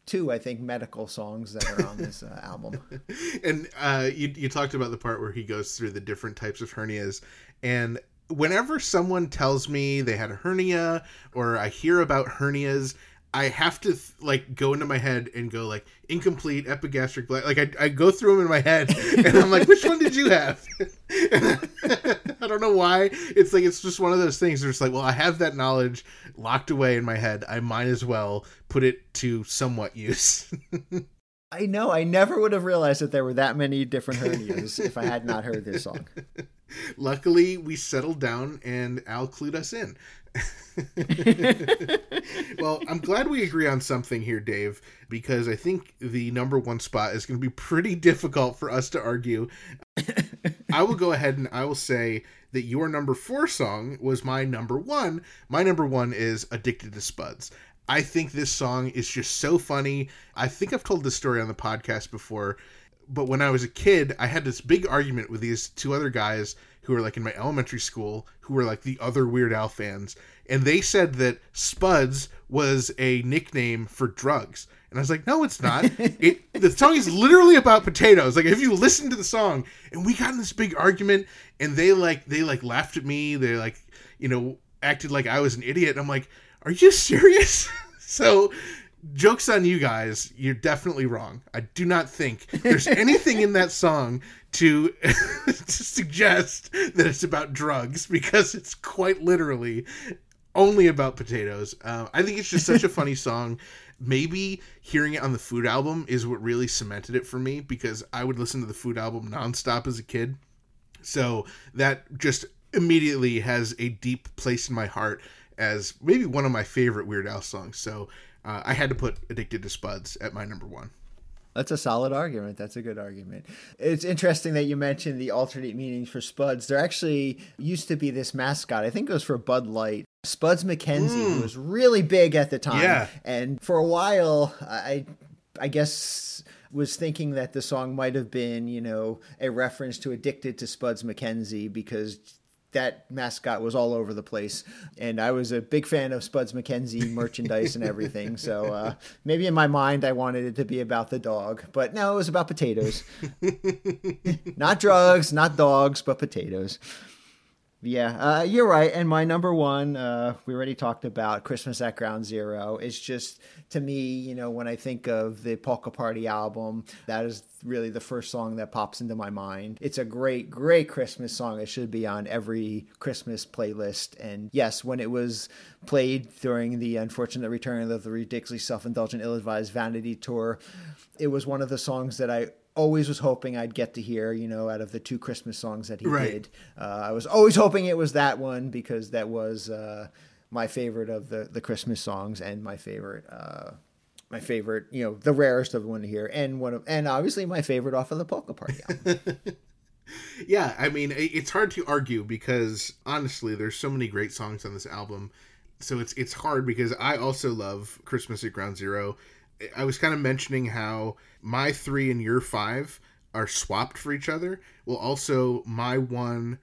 two I think medical songs that are on this uh, album. and uh, you you talked about the part where he goes through the different types of hernias, and whenever someone tells me they had a hernia or I hear about hernias, I have to like go into my head and go like incomplete epigastric Like I, I go through them in my head, and I'm like, which one did you have? I don't know why. It's like it's just one of those things. Where it's like, well, I have that knowledge locked away in my head. I might as well put it to somewhat use. I know I never would have realized that there were that many different hernias if I had not heard this song. Luckily, we settled down and Al clued us in. well, I'm glad we agree on something here, Dave, because I think the number one spot is going to be pretty difficult for us to argue. I will go ahead and I will say that your number four song was my number one. My number one is Addicted to Spuds. I think this song is just so funny. I think I've told this story on the podcast before, but when I was a kid, I had this big argument with these two other guys who were like in my elementary school who were like the other Weird Al fans. And they said that Spuds was a nickname for drugs. And I was like, no, it's not. It the song is literally about potatoes. Like if you listen to the song, and we got in this big argument, and they like they like laughed at me. They like you know acted like I was an idiot. And I'm like, are you serious? so jokes on you guys. You're definitely wrong. I do not think there's anything in that song to to suggest that it's about drugs because it's quite literally only about potatoes. Uh, I think it's just such a funny song. Maybe hearing it on the Food album is what really cemented it for me because I would listen to the Food album nonstop as a kid. So that just immediately has a deep place in my heart as maybe one of my favorite Weird Al songs. So uh, I had to put Addicted to Spuds at my number one. That's a solid argument. That's a good argument. It's interesting that you mentioned the alternate meanings for Spuds. There actually used to be this mascot. I think it was for Bud Light. Spuds MacKenzie, who was really big at the time. Yeah. And for a while, I, I guess, was thinking that the song might have been, you know, a reference to Addicted to Spuds MacKenzie because that mascot was all over the place. And I was a big fan of Spuds MacKenzie merchandise and everything. So uh, maybe in my mind, I wanted it to be about the dog. But no, it was about potatoes. not drugs, not dogs, but potatoes. Yeah, uh, you're right. And my number one, uh, we already talked about Christmas at Ground Zero. It's just, to me, you know, when I think of the Polka Party album, that is really the first song that pops into my mind. It's a great, great Christmas song. It should be on every Christmas playlist. And yes, when it was played during the unfortunate return of the ridiculously self indulgent, ill advised Vanity tour, it was one of the songs that I always was hoping I'd get to hear, you know, out of the two Christmas songs that he Right. did. Uh, I was always hoping it was that one because that was uh, my favorite of the, the Christmas songs and my favorite, uh, my favorite, you know, the rarest of one to hear, and one of, and obviously my favorite off of the Polka Party album. Yeah, I mean, it's hard to argue because honestly, there's so many great songs on this album. So it's it's hard because I also love Christmas at Ground Zero. I was kind of mentioning how my three and your five are swapped for each other. Well, also my one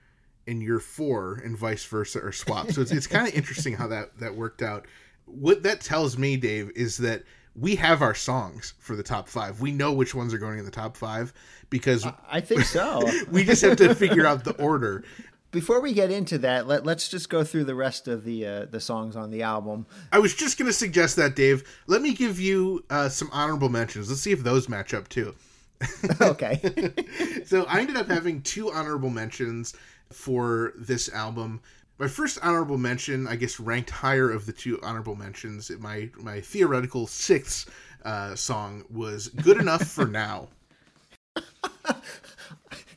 and your four and vice versa are swapped. So it's it's kind of interesting how that that worked out. What that tells me, Dave, is that we have our songs for the top five. We know which ones are going in the top five because I think so. we just have to figure out the order. Before we get into that, let, let's just go through the rest of the uh, the songs on the album. I was just going to suggest that, Dave. Let me give you uh, some honorable mentions. Let's see if those match up too. Okay. So I ended up having two honorable mentions for this album. My first honorable mention, I guess, ranked higher of the two honorable mentions. My my theoretical sixth uh, song was "Good Enough for Now."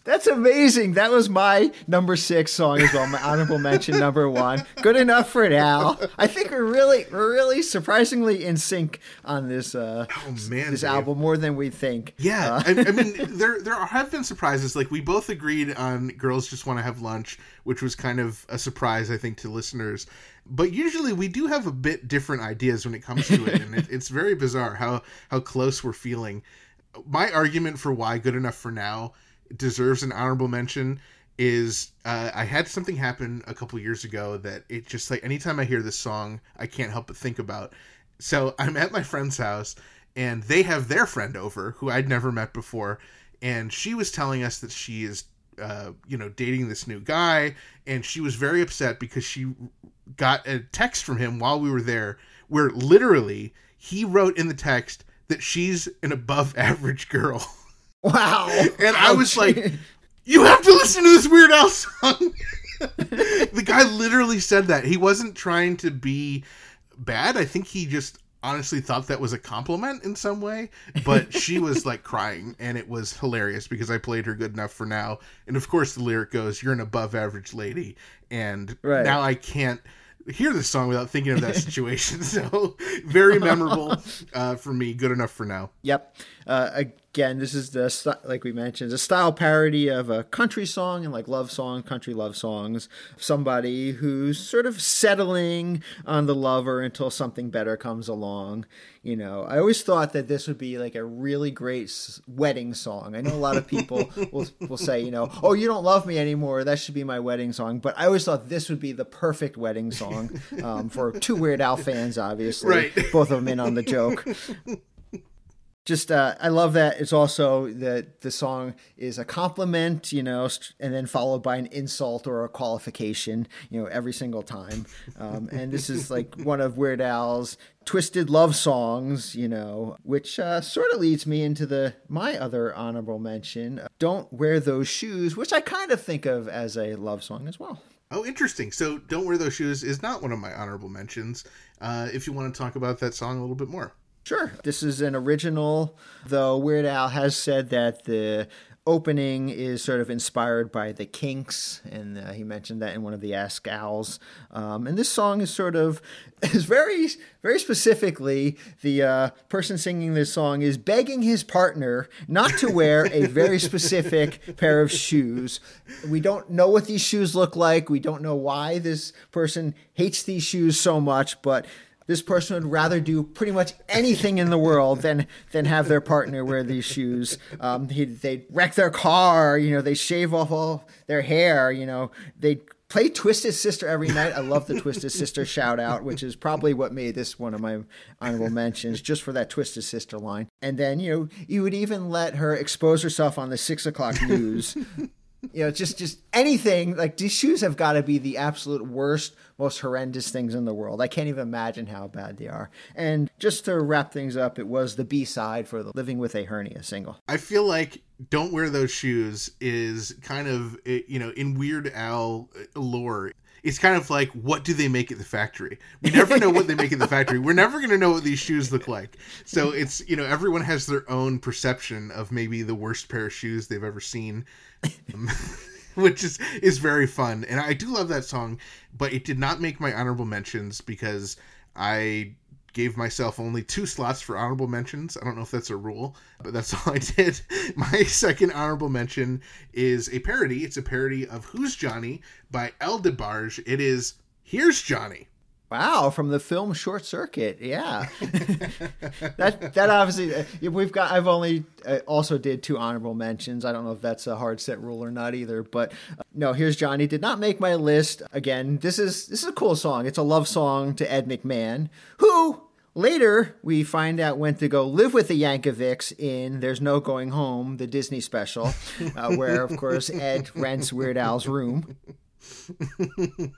That's amazing. That was my number six song as well. My honorable mention number one. Good enough for now. I think we're really, we're really surprisingly in sync on this. Uh, Oh man, this Dave. album more than we think. Yeah, Uh, I, I mean, there there have been surprises. Like we both agreed on "Girls Just Want to Have Lunch," which was kind of a surprise, I think, to listeners. But usually, we do have a bit different ideas when it comes to it, and it, it's very bizarre how how close we're feeling. My argument for why "Good Enough for Now" deserves an honorable mention is uh, I had something happen a couple years ago that it just like anytime I hear this song, I can't help but think about. So I'm at my friend's house and they have their friend over who I'd never met before, and she was telling us that she is, uh, you know, dating this new guy, and she was very upset because she got a text from him while we were there, where literally he wrote in the text that she's an above average girl, wow. and I was like, you have to listen to this Weird Al song. the guy literally said that he wasn't trying to be bad. I think he just honestly thought that was a compliment in some way. But she was like crying, and it was hilarious because I played her good enough for now. And of course, the lyric goes, "You're an above average lady," and Right. now I can't hear this song without thinking of that situation. so very memorable uh, for me. Good enough for now. Yep. Uh, again, this is the like we mentioned, a style parody of a country song and like love song, country love songs. Somebody who's sort of settling on the lover until something better comes along. You know, I always thought that this would be like a really great s- wedding song. I know a lot of people will will say, you know, oh, you don't love me anymore. That should be my wedding song. But I always thought this would be the perfect wedding song um, for two Weird Al fans, obviously. Right. Both of them in on the joke just uh, I love that it's also that the song is a compliment, you know, and then followed by an insult or a qualification, you know, every single time. Um, and this is like one of Weird Al's twisted love songs, you know, which uh, sort of leads me into the my other honorable mention, "Don't Wear Those Shoes," which I kind of think of as a love song as well. Oh, interesting. So, "Don't Wear Those Shoes" is not one of my honorable mentions. Uh, if you want to talk about that song a little bit more. Sure. This is an original, though Weird Al has said that the opening is sort of inspired by the Kinks, and uh, he mentioned that in one of the Ask Als. Um, and this song is sort of is very very specifically the uh, person singing this song is begging his partner not to wear a very specific pair of shoes. We don't know what these shoes look like. We don't know why this person hates these shoes so much, but this person would rather do pretty much anything in the world than than have their partner wear these shoes. Um, he, they wreck their car, you know, they shave off all their hair, you know, they play Twisted Sister every night. I love the Twisted Sister shout out, which is probably what made this one of my honorable mentions, just for that Twisted Sister line. And then, you know, you would even let her expose herself on the six o'clock news. You know, just just anything like these shoes have got to be the absolute worst, most horrendous things in the world. I can't even imagine how bad they are. And just to wrap things up, it was the B side for the "Living with a Hernia" single. I feel like "Don't Wear Those Shoes" is kind of eh, you know in Weird Al lore. It's kind of like what do they make at the factory? We never know what they make at the factory. We're never going to know what these shoes look like. So it's you know everyone has their own perception of maybe the worst pair of shoes they've ever seen. Which is is very fun. And i do love that song but it did not make my honorable mentions because i gave myself only two slots for honorable mentions. I don't know if that's a rule but that's all i did. My second honorable mention is a parody. It's a parody of who's johnny by el debarge it is here's johnny Wow, from the film Short Circuit, yeah. that that obviously uh, we've got. I've only uh, also did two honorable mentions. I don't know if that's a hard set rule or not either. But uh, no, here's Johnny. Did not make my list. Again, this is this is a cool song. It's a love song to Ed McMahon, who Later, we find out when to go live with the Yankovics in There's No Going Home, the Disney special, uh, where, of course, Ed rents Weird Al's room.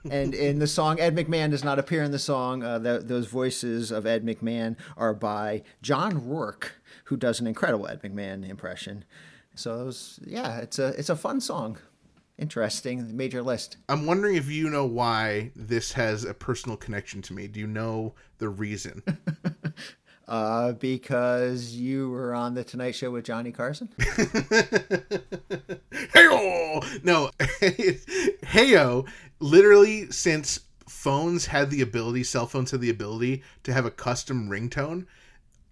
And in the song, Ed McMahon does not appear in the song. Uh, the, those voices of Ed McMahon are by John Roarke, who does an incredible Ed McMahon impression. So, those, yeah, it's a it's a fun song. Interesting, major list. i'm wondering if you know why this has a personal connection to me do you know the reason Uh, because you were on the Tonight Show with Johnny Carson. Heyo! No, Heyo, literally since phones had the ability, cell phones had the ability to have a custom ringtone,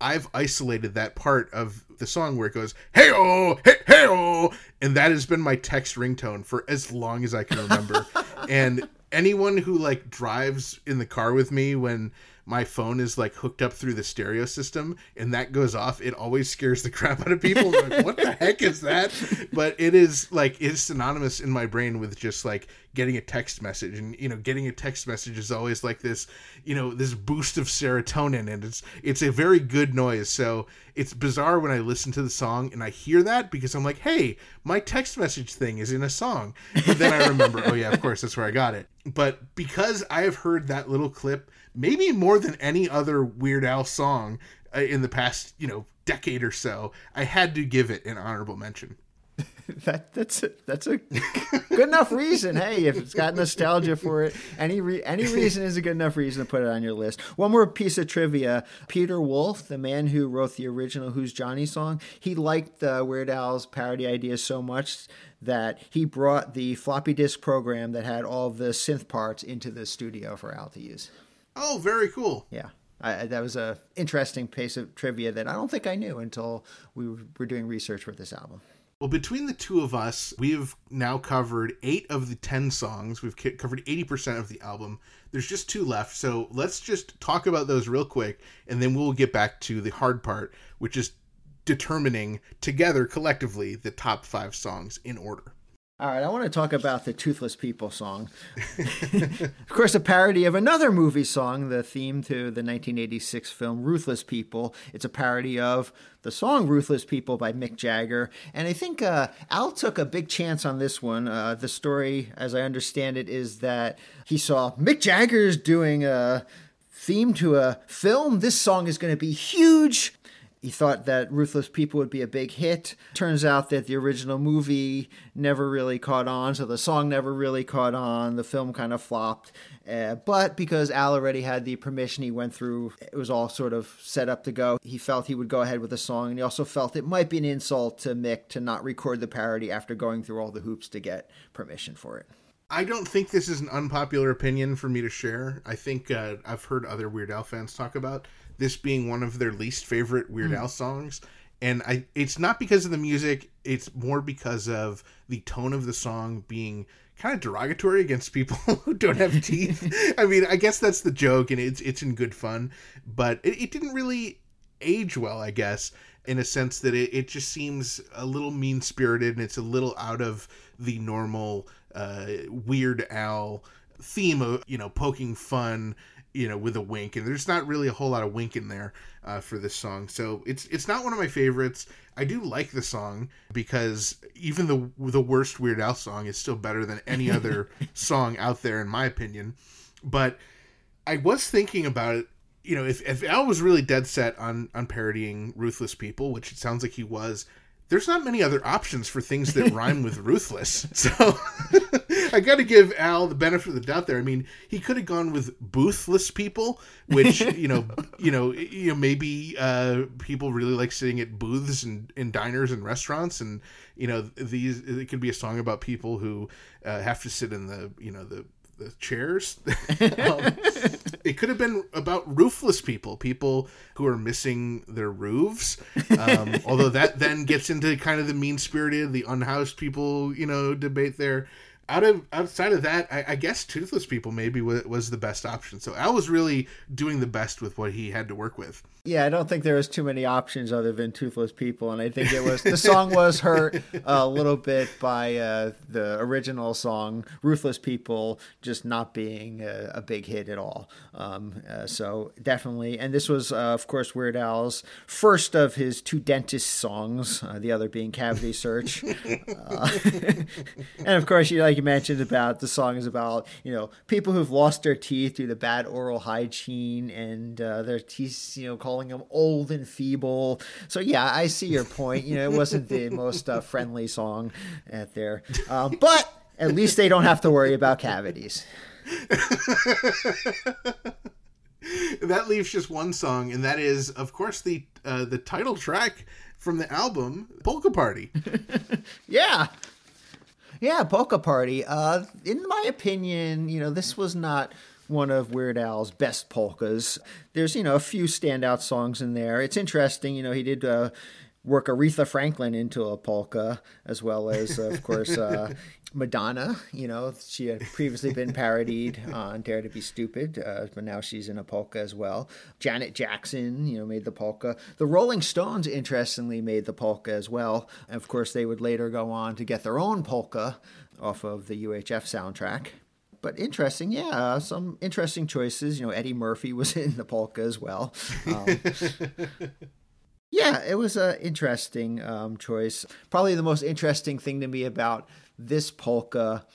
I've isolated that part of the song where it goes, Heyo! Hey, heyo! And that has been my text ringtone for as long as I can remember. and anyone who like drives in the car with me when my phone is like hooked up through the stereo system and that goes off, it always scares the crap out of people. Like, what the heck is that? But it is like it's synonymous in my brain with just like getting a text message. And you know, getting a text message is always like this, you know, this boost of serotonin and it's it's a very good noise. So it's bizarre when I listen to the song and I hear that because I'm like, hey, my text message thing is in a song. But then I remember, oh yeah, of course, that's where I got it. But because I have heard that little clip maybe more than any other Weird Al song uh, in the past, you know, decade or so, I had to give it an honorable mention. that that's a, that's a good enough reason. Hey, if it's got nostalgia for it, any re- any reason is a good enough reason to put it on your list. One more piece of trivia: Peter Wolf, the man who wrote the original "Who's Johnny" song, he liked uh, Weird Al's parody idea so much that he brought the floppy disk program that had all the synth parts into the studio for Al to use. Oh, very cool. Yeah. I, that was a interesting piece of trivia that I don't think I knew until we were doing research for this album. Well, between the two of us, we have now covered eight of the 10 songs. We've covered 80% of the album. There's just two left. So let's just talk about those real quick, and then we'll get back to the hard part, which is determining together collectively the top five songs in order. All right, I want to talk about the Toothless People song. of course, a parody of another movie song, the theme to the 1986 film Ruthless People. It's a parody of the song Ruthless People by Mick Jagger. And I think uh, Al took a big chance on this one. Uh, the story, as I understand it, is that he saw Mick Jagger's doing a theme to a film. This song is going to be huge. He thought that Ruthless People would be a big hit. Turns out that the original movie never really caught on, so the song never really caught on. The film kind of flopped. Uh, but because Al already had the permission, he went through, it was all sort of set up to go. He felt he would go ahead with the song, and he also felt it might be an insult to Mick to not record the parody after going through all the hoops to get permission for it. I don't think this is an unpopular opinion for me to share. I think uh, I've heard other Weird Al fans talk about this being one of their least favorite Weird Al songs. And I it's not because of the music, it's more because of the tone of the song being kind of derogatory against people who don't have teeth. I mean, I guess that's the joke and it's it's in good fun, but it, it didn't really age well, I guess, in a sense that it, it just seems a little mean spirited and it's a little out of the normal uh, Weird Al theme of, you know, poking fun you know, with a wink, and there's not really a whole lot of wink in there uh, for this song. So it's it's not one of my favorites. I do like the song because even the the worst Weird Al song is still better than any other song out there, in my opinion. But I was thinking about it. You know, if, if Al was really dead set on on parodying ruthless people, which it sounds like he was, there's not many other options for things that rhyme with ruthless. So I got to give Al the benefit of the doubt there. I mean, he could have gone with boothless people, which you know, you know, you know, maybe uh, people really like sitting at booths and in diners and restaurants, and you know, these it could be a song about people who uh, have to sit in the you know the the chairs. um, it could have been about roofless people, people who are missing their roofs. Um, although that then gets into kind of the mean spirited, the unhoused people, you know, debate there. Out of outside of that, I, I guess toothless people maybe was, was the best option. So Al was really doing the best with what he had to work with. Yeah, I don't think there was too many options other than toothless people, and I think it was the song was hurt a little bit by uh, the original song "Ruthless People" just not being a, a big hit at all. Um, uh, so definitely, and this was uh, of course Weird Al's first of his two dentist songs, uh, the other being "Cavity Search," Uh, and of course, you like you mentioned about the song is about you know people who've lost their teeth due to bad oral hygiene and uh, their teeth you know calling them old and feeble. So yeah, I see your point. You know, it wasn't the most uh, friendly song out there, um, but at least they don't have to worry about cavities. that leaves just one song, and that is, of course, the uh, the title track from the album "Polka Party." Yeah. Yeah, Polka Party. Uh, in my opinion, you know, this was not one of Weird Al's best polkas. There's, you know, a few standout songs in there. It's interesting, you know, he did uh, work Aretha Franklin into a polka, as well as, of course, uh, Madonna. You know, she had previously been parodied on Dare to Be Stupid, uh, but now she's in a polka as well. Janet Jackson, you know, made the polka. The Rolling Stones, interestingly, made the polka as well. And of course, they would later go on to get their own polka off of the UHF soundtrack. But interesting, yeah, some interesting choices. You know, Eddie Murphy was in the polka as well. Um, yeah, it was an interesting um, choice. Probably the most interesting thing to me about this polka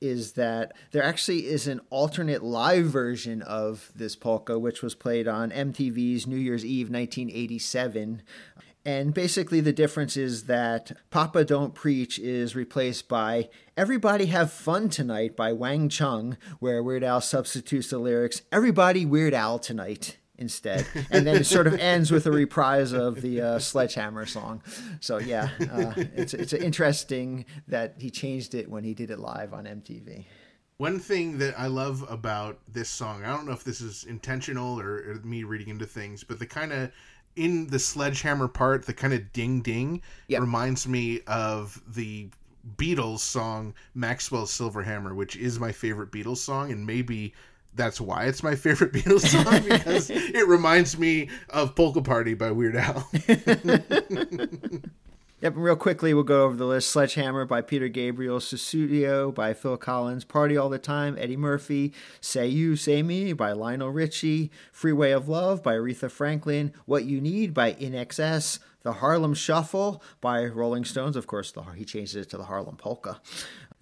is that there actually is an alternate live version of this polka, which was played on MTV's New Year's Eve 1987. And basically, the difference is that Papa Don't Preach is replaced by Everybody Have Fun Tonight by Wang Chung, where Weird Al substitutes the lyrics Everybody Weird Al Tonight instead. And then it sort of ends with a reprise of the uh, Sledgehammer song. So, yeah, uh, it's, it's interesting that he changed it when he did it live on MTV. One thing that I love about this song, I don't know if this is intentional or, or me reading into things, but the kind of in the sledgehammer part, the kind of ding ding Yep. reminds me of the Beatles song Maxwell's Silver Hammer, which is my favorite Beatles song, and maybe that's why it's my favorite Beatles song because it reminds me of Polka Party by Weird Al. Yep, and real quickly, we'll go over the list. Sledgehammer by Peter Gabriel, Sussudio by Phil Collins, Party All the Time, Eddie Murphy, Say You, Say Me by Lionel Richie, Freeway of Love by Aretha Franklin, What You Need by INXS, The Harlem Shuffle by Rolling Stones. Of course, the, he changed it to the Harlem Polka.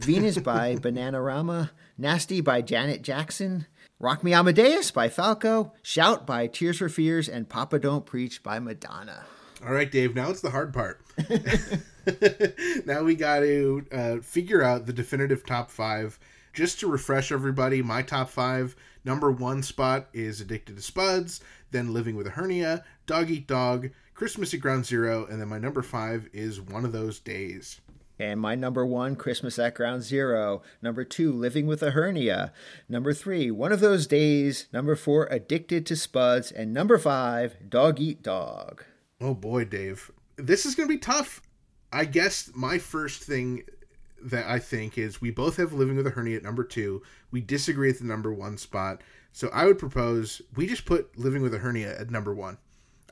Venus by Bananarama, Nasty by Janet Jackson, Rock Me Amadeus by Falco, Shout by Tears for Fears, and Papa Don't Preach by Madonna. All right, Dave. Now it's the hard part. now we got to uh, figure out the definitive top five. Just to refresh everybody, my top five number one spot is Addicted to Spuds, then Living with a Hernia, Dog Eat Dog, Christmas at Ground Zero, and then my number five is One of Those Days. And my number one, Christmas at Ground Zero. Number two, Living with a Hernia. Number three, One of Those Days. Number four, Addicted to Spuds. And number five, Dog Eat Dog. Oh boy, Dave. This is going to be tough. I guess my first thing that I think is we both have Living with a Hernia at number two. We disagree at the number one spot. So I would propose we just put Living with a Hernia at number one.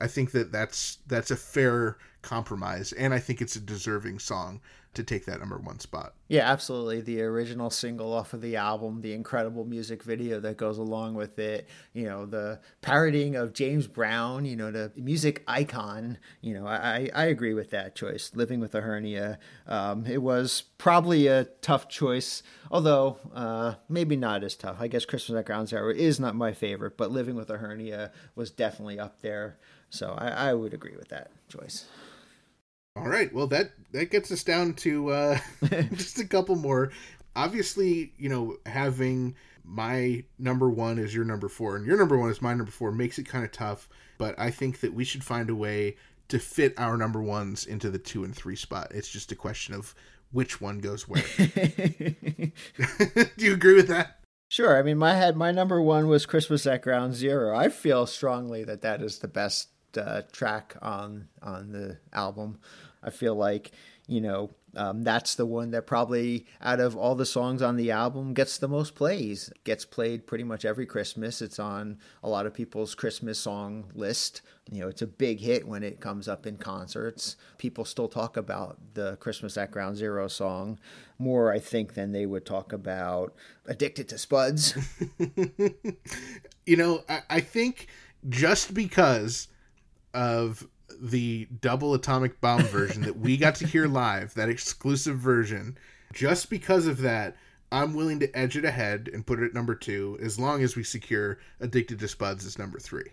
I think that that's that's a fair compromise, and I think it's a deserving song to take that number one spot. Yeah, absolutely. The original single off of the album, the incredible music video that goes along with it, you know, the parodying of James Brown, you know, the music icon, you know, I, I agree with that choice. Living with a hernia. Um, it was probably a tough choice, although uh, maybe not as tough. I guess Christmas at Ground Zero is not my favorite, but Living with a Hernia was definitely up there. So I, I would agree with that choice. All right. Well, that that gets us down to uh, just a couple more. Obviously, you know, having my number one is your number four, and your number one is my number four makes it kind of tough. But I think that we should find a way to fit our number ones into the two and three spot. It's just a question of which one goes where. Do you agree with that? Sure. I mean, my head, my number one was Christmas at Ground Zero. I feel strongly that that is the best uh, track on on the album. I feel like you know um, that's the one that probably out of all the songs on the album gets the most plays. Gets played pretty much every Christmas. It's on a lot of people's Christmas song list. You know, it's a big hit when it comes up in concerts. People still talk about the Christmas at Ground Zero song more, I think, than they would talk about Addicted to Spuds. you know, I, I think just because of the double atomic bomb version that we got to hear live, that exclusive version, just because of that, I'm willing to edge it ahead and put it at number two as long as we secure Addicted to Spuds as number three.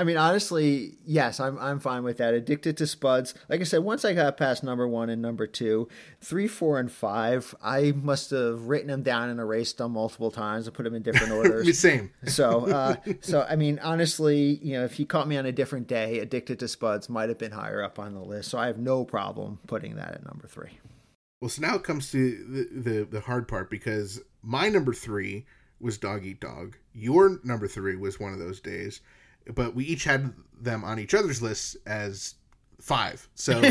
I mean, honestly, yes, I'm I'm fine with that. Addicted to Spuds. Like I said, once I got past number one and number two, three, four, and five, I must have written them down and erased them multiple times and put them in different orders. Same. So, uh, so I mean, honestly, you know, if you caught me on a different day, Addicted to Spuds might have been higher up on the list. So I have no problem putting that at number three. Well, so now it comes to the the, the hard part because my number three was Dog Eat Dog. Your number three was one of those days but we each had them on each other's lists as five. So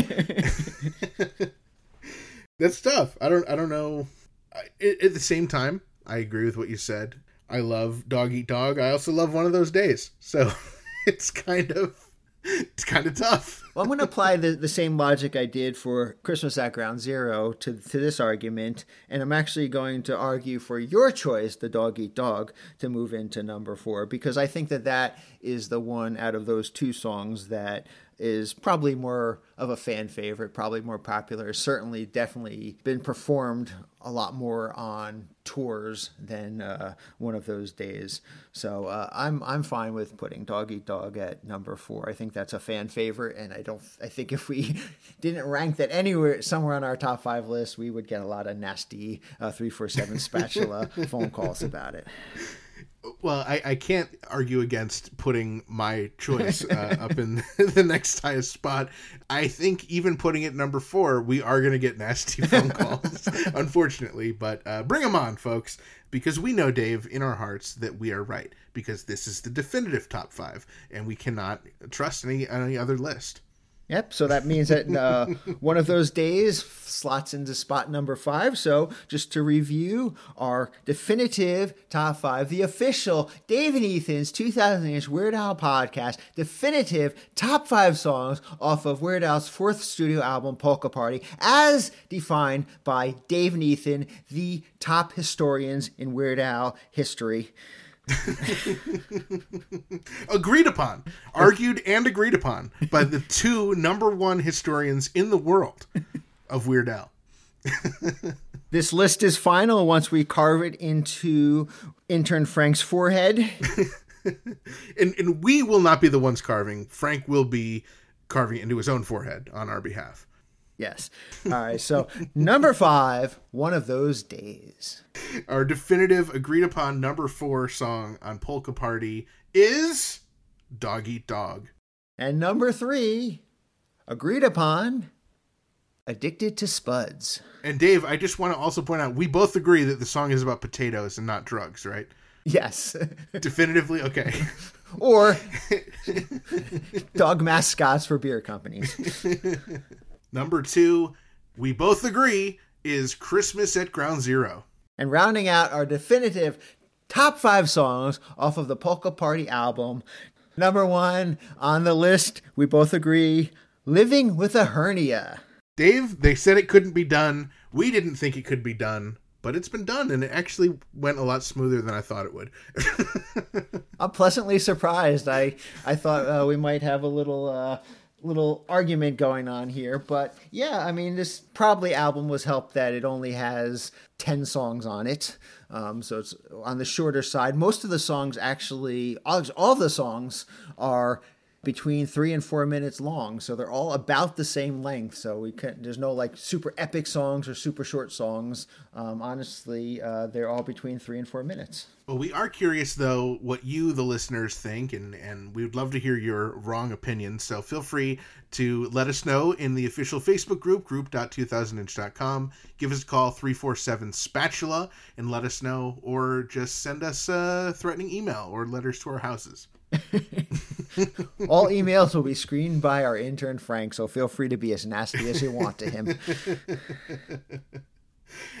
that's tough. I don't. I don't know. I, at the same time, I agree with what you said. I love Dog Eat Dog. I also love One of Those Days. So it's kind of it's kind of tough. well, I'm going to apply the, the same logic I did for Christmas at Ground Zero to, to this argument, and I'm actually going to argue for your choice, the Dog Eat Dog, to move into number four, because I think that that is the one out of those two songs that is probably more of a fan favorite, probably more popular. Certainly, definitely been performed a lot more on tours than uh, one of those days. So uh, I'm I'm fine with putting Dog Eat Dog at number four. I think that's a fan favorite, and I don't. I think if we didn't rank that anywhere somewhere on our top five list, we would get a lot of nasty uh, three four seven spatula phone calls about it well, I, I can't argue against putting my choice uh, up in the next highest spot. I think even putting it number four, we are going to get nasty phone calls, unfortunately. But uh, bring them on, folks, because we know, Dave, in our hearts that we are right, because this is the definitive top five, and we cannot trust any any other list. Yep. So that means that uh, one of those days slots into spot number five. So just to review our definitive top five, the official Dave and Ethan's 2000 inch Weird Al podcast, definitive top five songs off of Weird Al's fourth studio album, Polka Party, as defined by Dave and Ethan, the top historians in Weird Al history. agreed upon, argued and agreed upon by the two number one historians in the world of Weird Al. this list is final once we carve it into intern Frank's forehead. and, and we will not be the ones carving. Frank will be carving into his own forehead on our behalf. Yes. All right. So number five, one of those days. Our definitive agreed upon number four song on Polka Party is Dog Eat Dog. And number three, agreed upon, Addicted to Spuds. And Dave, I just want to also point out we both agree that the song is about potatoes and not drugs, right? Yes. Definitively, okay. or dog mascots for beer companies. Number two, we both agree, is Christmas at Ground Zero. And rounding out our definitive top five songs off of the Polka Party album, number one on the list, we both agree, Living with a Hernia. Dave, they said it couldn't be done. We didn't think it could be done, but it's been done, and it actually went a lot smoother than I thought it would. I'm pleasantly surprised. I I thought uh, we might have a little uh, little argument going on here, but yeah, I mean, this probably album was helped that it only has ten songs on it, um, so it's on the shorter side. Most of the songs actually, all, all the songs are between three and four minutes long, so they're all about the same length. So we can there's no like super epic songs or super short songs. Um, honestly, uh, they're all between three and four minutes. Well, we are curious though what you, the listeners, think, and and we would love to hear your wrong opinions. So feel free to let us know in the official Facebook group, group.2000inch.com. Give us a call 347 spatula and let us know, or just send us a threatening email or letters to our houses. All emails will be screened by our intern Frank, so feel free to be as nasty as you want to him.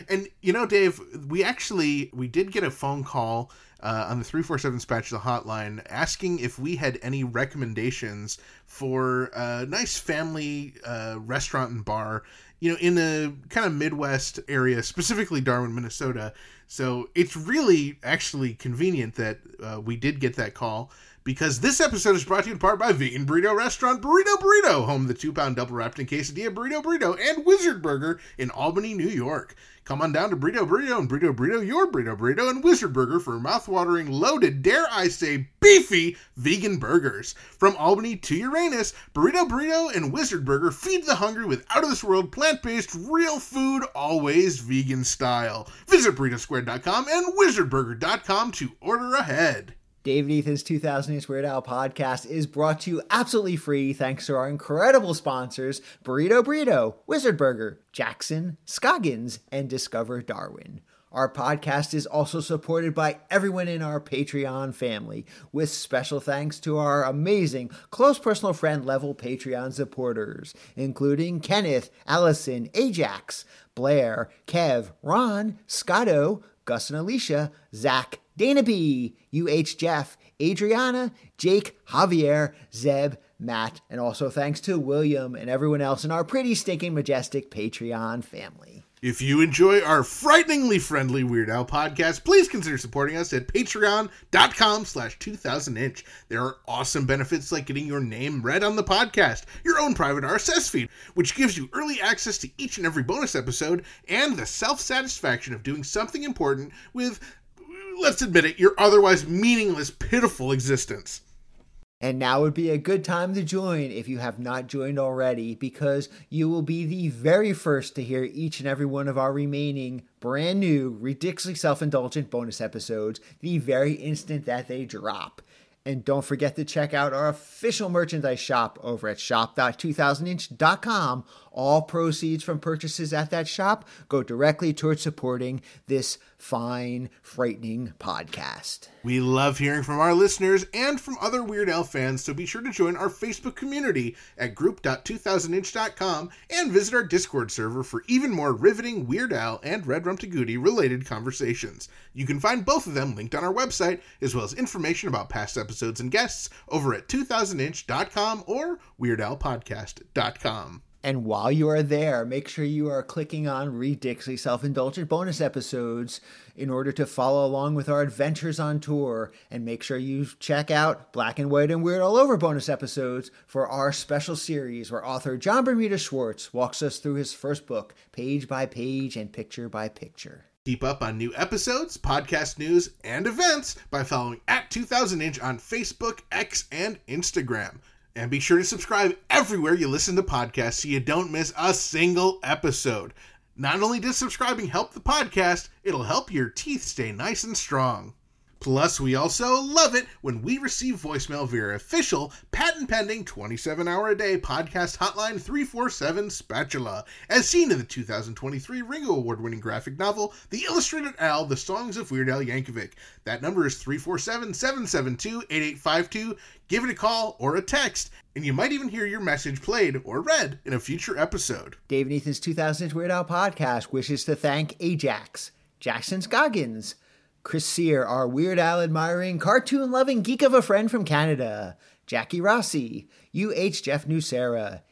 And you know, Dave, we actually we did get a phone call uh, on the three four seven spatula hotline asking if we had any recommendations for a nice family uh, restaurant and bar, you know, in the kind of Midwest area, specifically Darwin, Minnesota. So it's really actually convenient that uh, we did get that call because this episode is brought to you in part by Vegan Burrito Restaurant Burrito Burrito, home of the two pound double wrapped in quesadilla burrito burrito and Wizard Burger in Albany, New York. Come on down to Burrito Burrito and Burrito Burrito, your Burrito Burrito and Wizard Burger for mouthwatering, loaded, dare I say, beefy vegan burgers. From Albany to Uranus, Burrito Burrito and Wizard Burger feed the hungry with out of this world plant based real food, always vegan style. Visit burritosquare.com and wizardburger.com to order ahead. David Ethan's 2000 Inch Weird Al podcast is brought to you absolutely free thanks to our incredible sponsors Burrito Burrito, Wizard Burger, Jackson, Scoggins, and Discover Darwin. Our podcast is also supported by everyone in our Patreon family, with special thanks to our amazing close personal friend level Patreon supporters, including Kenneth, Allison, Ajax, Blair, Kev, Ron, Scotto, Gus and Alicia, Zach, Dana B, UH Jeff, Adriana, Jake, Javier, Zeb, Matt, and also thanks to William and everyone else in our pretty stinking majestic Patreon family. If you enjoy our frighteningly friendly Weird Al podcast, please consider supporting us at patreon.com slash 2000inch. There are awesome benefits like getting your name read on the podcast, your own private RSS feed, which gives you early access to each and every bonus episode, and the self-satisfaction of doing something important with, let's admit it, your otherwise meaningless, pitiful existence. And now would be a good time to join if you have not joined already, because you will be the very first to hear each and every one of our remaining brand new, ridiculously self indulgent bonus episodes the very instant that they drop. And don't forget to check out our official merchandise shop over at shop.2000inch.com. All proceeds from purchases at that shop go directly towards supporting this fine, frightening podcast. We love hearing from our listeners and from other Weird Al fans, so be sure to join our Facebook community at group.2000inch.com and visit our Discord server for even more riveting Weird Al and Red Rum to related conversations. You can find both of them linked on our website, as well as information about past episodes and guests over at 2000inch.com or weirdalpodcast.com. And while you are there, make sure you are clicking on Ridiculously Self Indulgent bonus episodes in order to follow along with our adventures on tour. And make sure you check out Black and White and Weird All Over bonus episodes for our special series where author Jon Bermuda Schwartz walks us through his first book, page by page and picture by picture. Keep up on new episodes, podcast news, and events by following at 2000inch on Facebook, X, and Instagram. And be sure to subscribe everywhere you listen to podcasts so you don't miss a single episode. Not only does subscribing help the podcast, it'll help your teeth stay nice and strong. Plus, we also love it when we receive voicemail via official patent pending 27 hour a day podcast hotline 347 Spatula, as seen in the 2023 Ringo Award winning graphic novel, The Illustrated Al The Songs of Weird Al Yankovic. That number is 347 772 8852. Give it a call or a text, and you might even hear your message played or read in a future episode. Dave and Ethan's 2000 Weird Al podcast wishes to thank Ajax, Jackson Scoggins, Chris Sear, our Weird Al admiring, cartoon loving geek of a friend from Canada, Jackie Rossi, UH Jeff Nucera,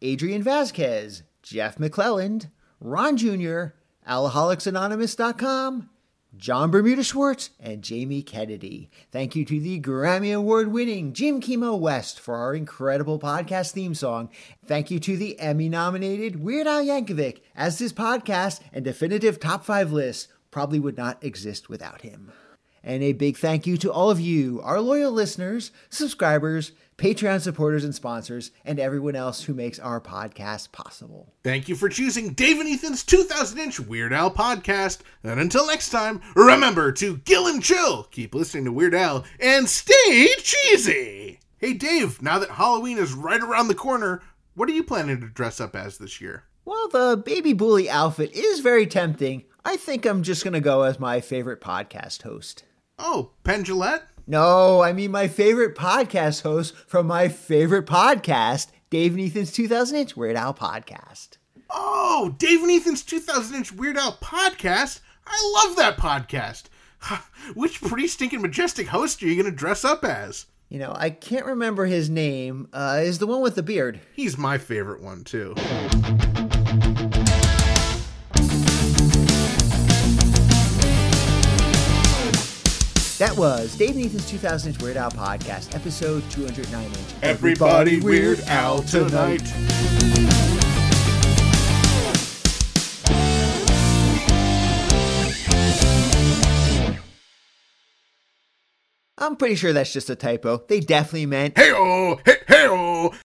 Adrian Vasquez, Jeff McClelland, Ron Jr., AlcoholicsAnonymous.com, Jon Bermuda Schwartz, and Jamie Kennedy. Thank you to the Grammy Award winning Jim Kimo West for our incredible podcast theme song. Thank you to the Emmy nominated Weird Al Yankovic, as this podcast and definitive top five list probably would not exist without him. And a big thank you to all of you, our loyal listeners, subscribers, Patreon supporters and sponsors, and everyone else who makes our podcast possible. Thank you for choosing Dave and Ethan's 2000 inch Weird Al podcast. And until next time, remember to gill and chill, keep listening to Weird Al, and stay cheesy. Hey, Dave, now that Halloween is right around the corner, what are you planning to dress up as this year? Well, the baby bully outfit is very tempting, I think I'm just going to go as my favorite podcast host. Oh, Penn Jillette? No, I mean my favorite podcast host from my favorite podcast, Dave and Ethan's 2000 Inch Weird Al podcast. Oh, Dave and Ethan's 2000 inch Weird Al podcast? I love that podcast. Which pretty stinking majestic host are you going to dress up as? You know, I can't remember his name. Uh, is the one with the beard. He's my favorite one, too. That was Dave and Ethan's 2000 Weird Al podcast, episode 209 inch. Everybody Weird Al tonight. I'm pretty sure that's just a typo. They definitely meant Hey-oh! Hey-oh!